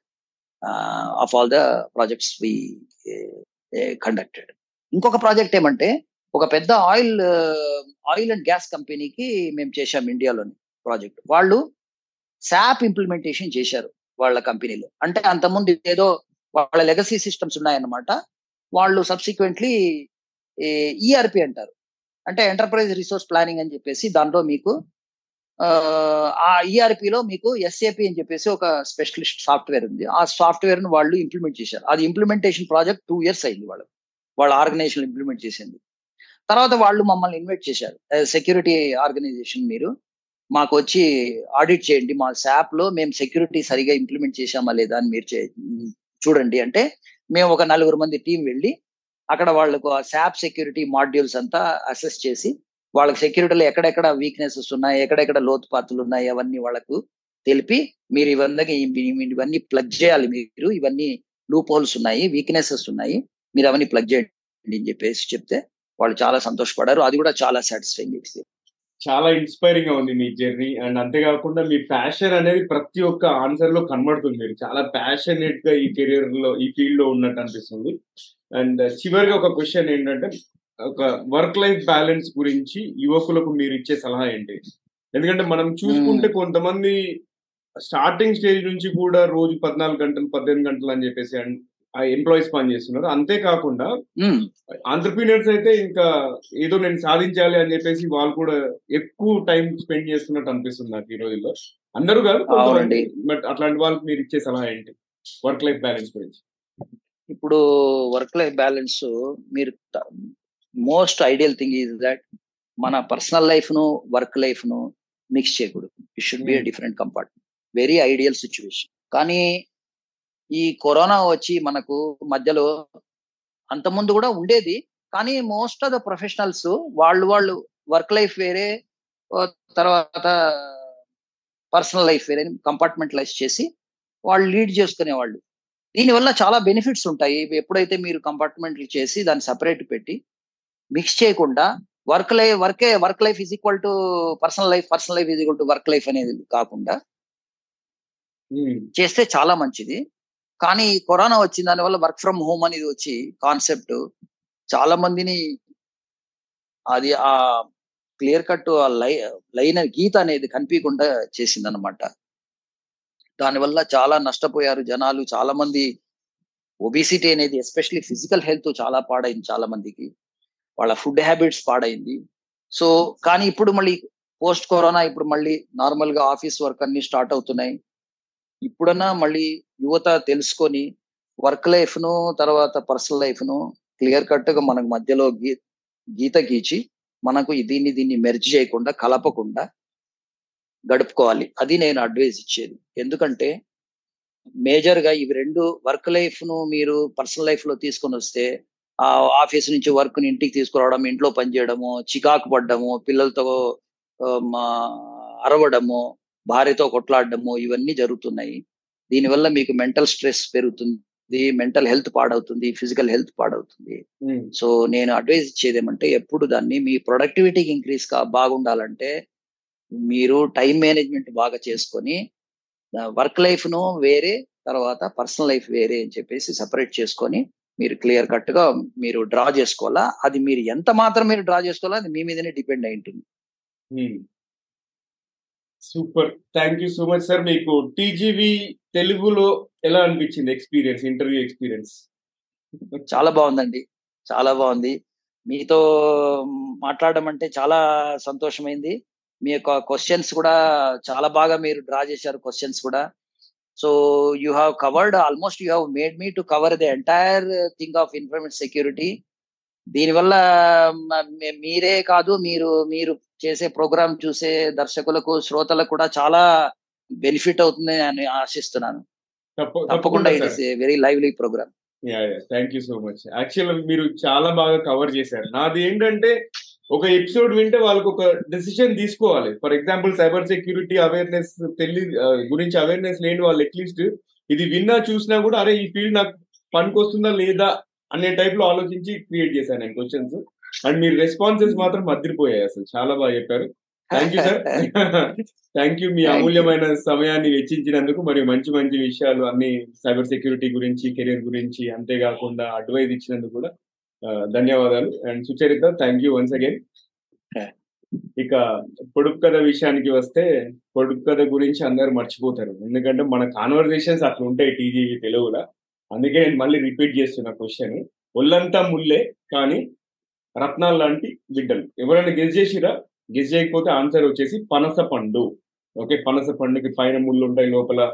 of all the projects we conducted ఇంకొక ప్రాజెక్ట్ ఏమంటే ఒక పెద్ద ఆయిల్ ఆయిల్ అండ్ గ్యాస్ కంపెనీకి మేము చేశాం ఇండియాలోని ప్రాజెక్ట్ వాళ్ళు శాప్ ఇంప్లిమెంటేషన్ చేశారు. వాళ్ళ కంపెనీలు. అంటే అంతకుముందు ఏదో వాళ్ళ లెగసీ సిస్టమ్స్ ఉన్నాయన్నమాట. వాళ్ళు సబ్సిక్వెంట్లీ ఈఆర్పి అంటారు. అంటే ఎంటర్ప్రైజ్ రిసోర్స్ ప్లానింగ్ అని చెప్పేసి దాంట్లో మీకు ఆ, ఆ ఈఆర్పిలో మీకు ఎస్ఏపి అని చెప్పేసి ఒక స్పెషలిస్ట్ సాఫ్ట్వేర్ ఉంది. ఆ సాఫ్ట్వేర్ను వాళ్ళు ఇంప్లిమెంట్ చేశారు. అది ఇంప్లిమెంటేషన్ ప్రాజెక్ట్ టూ ఇయర్స్ అయింది వాళ్ళు వాళ్ళ ఆర్గనైజేషన్ ఇంప్లిమెంట్ చేసింది. తర్వాత వాళ్ళు మమ్మల్ని ఇన్వైట్ చేశారు. సెక్యూరిటీ ఆర్గనైజేషన్ మీరు. మాకు వచ్చి ఆడిట్ చేయండి మా శాప్లో మేము సెక్యూరిటీ సరిగా ఇంప్లిమెంట్ చేశామా లేదా అని మీరు చే- చూడండి. అంటే మేము ఒక నలుగురు మంది టీం వెళ్ళి అక్కడ వాళ్ళకు ఆ శాప్ సెక్యూరిటీ మాడ్యూల్స్ అంతా అసెస్ చేసి వాళ్ళకి సెక్యూరిటీలో ఎక్కడెక్కడ వీక్నెసెస్ ఉన్నాయి ఎక్కడెక్కడ లోతుపాతులు ఉన్నాయి అవన్నీ వాళ్ళకు తెలిపి మీరు ఇవన్నీ ఇవన్నీ ప్లగ్ చేయాలి మీరు. ఇవన్నీ లూప్ హోల్స్ ఉన్నాయి వీక్నెసెస్ ఉన్నాయి మీరు అవన్నీ ప్లగ్ చేయండి అని చెప్పేసి చెప్తే వాళ్ళు చాలా సంతోషపడారు. అది కూడా చాలా సాటిస్ఫైయింగ్ ఎక్స్పీరియన్స్ చాలా ఇన్స్పైరింగ్గా ఉంది మీ జర్నీ అండ్ అంతేకాకుండా మీ ప్యాషన్ అనేది ప్రతి ఒక్క ఆన్సర్లో కనబడుతుంది. మీరు చాలా ప్యాషనేట్గా ఈ కెరియర్లో ఈ ఫీల్డ్లో ఉన్నట్టు అనిపిస్తుంది. అండ్ చివరిగా ఒక క్వశ్చన్ ఏంటంటే ఒక వర్క్ లైఫ్ బ్యాలెన్స్ గురించి యువకులకు మీరు ఇచ్చే సలహా ఏంటి? ఎందుకంటే మనం చూసుకుంటే కొంతమంది స్టార్టింగ్ స్టేజ్ నుంచి కూడా రోజు పద్నాలుగు గంటలు పద్దెనిమిది గంటలు అని చెప్పేసి ఆ ఎంప్లాయీస్ పని చేస్తున్నారు. అంతేకాకుండా ఆంటర్ప్రీనియర్స్ అయితే ఇంకా ఏదో నేను సాధించాలి అని చెప్పేసి వాళ్ళు కూడా ఎక్కువ టైం స్పెండ్ చేస్తున్నట్టు అనిపిస్తుంది నాకు ఈ రోజుల్లో. అందరూ కాదు బట్ అట్లాంటి వాళ్ళకి మీరు ఇచ్చే సలహా ఏంటి? వర్క్ లైఫ్ బ్యాలెన్స్ గురించి. ఇప్పుడు వర్క్ లైఫ్ బ్యాలెన్స్ మీరు most ideal thing is that మన పర్సనల్ లైఫ్ను వర్క్ లైఫ్ను మిక్స్ చేయకూడదు. It should be different compartment very ideal situation కానీ ఈ కరోనా వచ్చి మనకు మధ్యలో అంతకుముందు కూడా ఉండేది. కానీ మోస్ట్ ఆఫ్ ద ప్రొఫెషనల్స్ వాళ్ళు వాళ్ళు వర్క్ లైఫ్ వేరే తర్వాత పర్సనల్ లైఫ్ వేరే కంపార్ట్మెంటలైజ్ చేసి వాళ్ళు లీడ్ చేసుకునేవాళ్ళు. దీనివల్ల చాలా బెనిఫిట్స్ ఉంటాయి. ఎప్పుడైతే మీరు కంపార్ట్మెంట్లు చేసి దాన్ని సపరేట్ పెట్టి మిక్స్ చేయకుండా వర్క్ లైఫ్ వర్కే work life is equal to personal life personal life is equal to work life అనేది కాకుండా చేస్తే చాలా మంచిది. కానీ కరోనా వచ్చిన దానివల్ల వర్క్ ఫ్రమ్ హోమ్ అనేది వచ్చి కాన్సెప్ట్ చాలా మందిని అది ఆ క్లియర్ కట్ ఆ లై లైన్ గీత అనేది కనిపించకుండా చేసింది అనమాట దానివల్ల చాలా నష్టపోయారు జనాలు చాలా మంది ఒబిసిటీ అనేది ఎస్పెషలీ ఫిజికల్ హెల్త్ చాలా పాడైంది చాలా మందికి. వాళ్ళ ఫుడ్ హ్యాబిట్స్ పాడైంది. సో కానీ ఇప్పుడు మళ్ళీ పోస్ట్ కరోనా ఇప్పుడు మళ్ళీ నార్మల్గా ఆఫీస్ వర్క్ అన్ని స్టార్ట్ అవుతున్నాయి. ఇప్పుడన్నా మళ్ళీ యువత తెలుసుకొని వర్క్ లైఫ్ను తర్వాత పర్సనల్ లైఫ్ను క్లియర్ కట్గా మనకు మధ్యలో గీ గీత గీచి మనకు దీన్ని దీన్ని మెర్జ్ చేయకుండా కలపకుండా గడుపుకోవాలి. అది నేను అడ్వైజ్ ఇచ్చేది. ఎందుకంటే మేజర్గా ఇవి రెండు వర్క్ లైఫ్ను మీరు పర్సనల్ లైఫ్లో తీసుకొని వస్తే ఆ ఆఫీస్ నుంచి వర్క్ని ఇంటికి తీసుకురావడం ఇంట్లో పనిచేయడము చికాకు పడ్డము పిల్లలతో అరవడము భార్యతో కొట్లాడడము ఇవన్నీ జరుగుతున్నాయి. దీనివల్ల మీకు మెంటల్ స్ట్రెస్ పెరుగుతుంది మెంటల్ హెల్త్ పాడవుతుంది ఫిజికల్ హెల్త్ పాడవుతుంది. సో నేను అడ్వైజ్ ఇచ్చేది ఏమంటే ఎప్పుడు దాన్ని మీ ప్రొడక్టివిటీకి ఇంక్రీజ్ కా బాగుండాలంటే మీరు టైం మేనేజ్మెంట్ బాగా చేసుకొని వర్క్ లైఫ్ను వేరే తర్వాత పర్సనల్ లైఫ్ వేరే అని చెప్పేసి సపరేట్ చేసుకొని మీరు క్లియర్ కట్గా మీరు డ్రా చేసుకోవాలా? అది మీరు ఎంత మాత్రం మీరు డ్రా చేసుకోవాలా అది మీ మీదనే డిపెండ్ అయి ఉంటుంది. Super. Thank you so much sir. మీకు టీజీవి తెలుగులో ఎలా అనిపించింది ఎక్స్పీరియన్స్ ఇంటర్వ్యూ ఎక్స్పీరియన్స్? చాలా బాగుందండి. చాలా బాగుంది. మీతో మాట్లాడడం అంటే చాలా సంతోషమైంది. మీ యొక్క క్వశ్చన్స్ కూడా చాలా బాగా మీరు డ్రా చేశారు క్వశ్చన్స్ కూడా. So you have covered almost you have made me to cover the entire thing of information security దీనివల్ల మీరే కాదు మీరు మీరు చేసే ప్రోగ్రామ్ చూసే దర్శకులకు శ్రోతలకు కూడా చాలా బెనిఫిట్ అవుతుంది అని ఆశిస్తున్నాను. తప్పకుండా it is very lively programme. Thank you so much. Actual మీరు చాలా బాగా కవర్ చేశారు. నాది ఏంటంటే ఒక ఎపిసోడ్ వింటే వాళ్ళకి ఒక డెసిషన్ తీసుకోవాలి. For example cyber security awareness తెలి గురించి అవేర్నెస్ లేని వాళ్ళు అట్లీస్ట్ ఇది విన్నా చూసినా కూడా అరే ఈ ఫీల్డ్ నాకు పనికొస్తుందా లేదా అనే టైప్లో ఆలోచించి క్రియేట్ చేశాను నేను క్వశ్చన్స్. అండ్ మీరు రెస్పాన్సెస్ మాత్రం అదిరిపోయాయి అసలు. చాలా బాగా చెప్పారు. Thank you sir thank you మీ అమూల్యమైన సమయాన్ని వెచ్చించినందుకు మరియు మంచి మంచి విషయాలు అన్ని సైబర్ సెక్యూరిటీ గురించి కెరీర్ గురించి అంతేకాకుండా అడ్వైజ్ ఇచ్చినందుకు కూడా ధన్యవాదాలు. And Sucharitha thank you once again ఇక పొడుపు కథ విషయానికి వస్తే పొడుపు కథ గురించి అందరు మర్చిపోతారు. ఎందుకంటే మన కాన్వర్జేషన్స్ అట్లా ఉంటాయి టీజీవీ తెలుగులో. అందుకే నేను మళ్ళీ రిపీట్ చేస్తున్న క్వశ్చన్ ఒళ్ళంతా ముల్లే కానీ రత్నాలు లాంటి బిడ్డలు ఎవరైనా గెస్ చేసిరా? గెస్ చేయకపోతే ఆన్సర్ వచ్చేసి పనస పండు. ఓకే పనస పండుకి పైన ముళ్ళు ఉంటాయి లోపల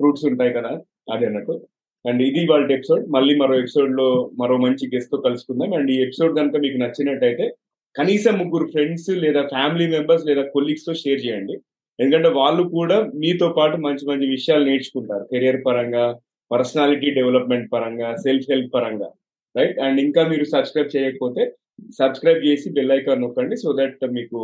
ఫ్రూట్స్ ఉంటాయి కదా? అది అన్నట్టు. అండ్ ఇది వాళ్ళ ఎపిసోడ్ మళ్ళీ మరో ఎపిసోడ్లో మరో మంచి గెస్ట్తో కలుసుకుందాం. అండ్ ఈ ఎపిసోడ్ కనుక మీకు నచ్చినట్టయితే కనీసం ముగ్గురు ఫ్రెండ్స్ లేదా ఫ్యామిలీ మెంబర్స్ లేదా కొలీగ్స్తో షేర్ చేయండి. ఎందుకంటే వాళ్ళు కూడా మీతో పాటు మంచి మంచి విషయాలు నేర్చుకుంటారు. కెరియర్ పరంగా పర్సనాలిటీ డెవలప్మెంట్ పరంగా సెల్ఫ్ హెల్ప్ పరంగా. రైట్ అండ్ ఇంకా మీరు సబ్స్క్రైబ్ చేయకపోతే సబ్స్క్రైబ్ చేసి బెల్ ఐకాన్ నొక్కండి సో దట్ మీకు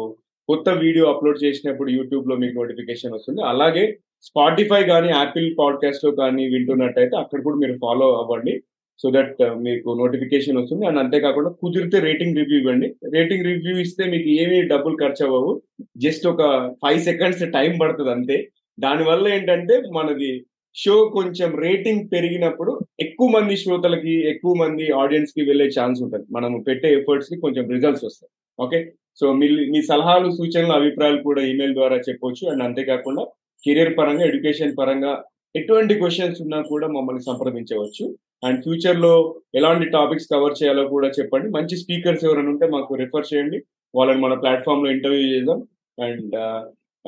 కొత్త వీడియో అప్లోడ్ చేసినప్పుడు యూట్యూబ్లో మీకు నోటిఫికేషన్ వస్తుంది. అలాగే స్పాటిఫై కానీ యాపిల్ పాడ్కాస్ట్లో కానీ వింటున్నట్టయితే అక్కడ కూడా మీరు ఫాలో అవ్వండి సో దట్ uh, మీకు నోటిఫికేషన్ వస్తుంది. అండ్ అంతేకాకుండా కుదిరితే రేటింగ్ రివ్యూ ఇవ్వండి. రేటింగ్ రివ్యూ ఇస్తే మీకు ఏమీ డబ్బులు ఖర్చు అవ్వవు. జస్ట్ ఒక ఫైవ్ సెకండ్స్ టైం పడుతుంది అంతే. దానివల్ల ఏంటంటే మనది షో కొంచెం రేటింగ్ పెరిగినప్పుడు ఎక్కువ మంది శ్రోతలకి ఎక్కువ మంది ఆడియన్స్కి వెళ్ళే ఛాన్స్ ఉంటుంది. మనం పెట్టే ఎఫర్ట్స్కి కొంచెం రిజల్ట్స్ వస్తాయి. ఓకే? సో మీ మీ సలహాలు సూచనలు అభిప్రాయాలు కూడా ఈమెయిల్ ద్వారా చెప్పొచ్చు. అండ్ అంతేకాకుండా కెరియర్ పరంగా ఎడ్యుకేషన్ పరంగా ఎటువంటి క్వశ్చన్స్ ఉన్నా కూడా మమ్మల్ని సంప్రదించవచ్చు. అండ్ ఫ్యూచర్లో ఎలాంటి టాపిక్స్ కవర్ చేయాలో కూడా చెప్పండి. మంచి స్పీకర్స్ ఎవరైనా ఉంటే మాకు రిఫర్ చేయండి. వాళ్ళని మన ప్లాట్ఫామ్లో ఇంటర్వ్యూ చేద్దాం. అండ్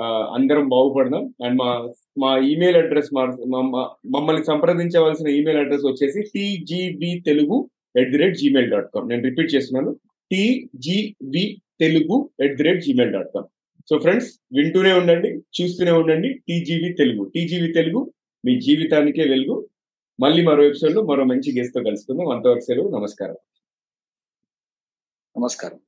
అందరం బాగుపడదాం. అండ్ మా మా ఈమెయిల్ అడ్రస్ మమ్మల్ని సంప్రదించవలసిన ఈమెయిల్ అడ్రస్ వచ్చేసి TGB Telugu at the rate Gmail dot com నేను రిపీట్ చేస్తున్నాను. TGB Telugu at the rate Gmail dot com so friends వింటూనే ఉండండి చూస్తూనే ఉండండి. టీజీవీ తెలుగు టీజీవీ తెలుగు మీ జీవితానికే వెలుగు. మళ్ళీ మరో ఎపిసోడ్లో మరో మంచి గెస్ట్తో కలుసుకుందాం. అంతవరకు సెలవు నమస్కారం. నమస్కారం.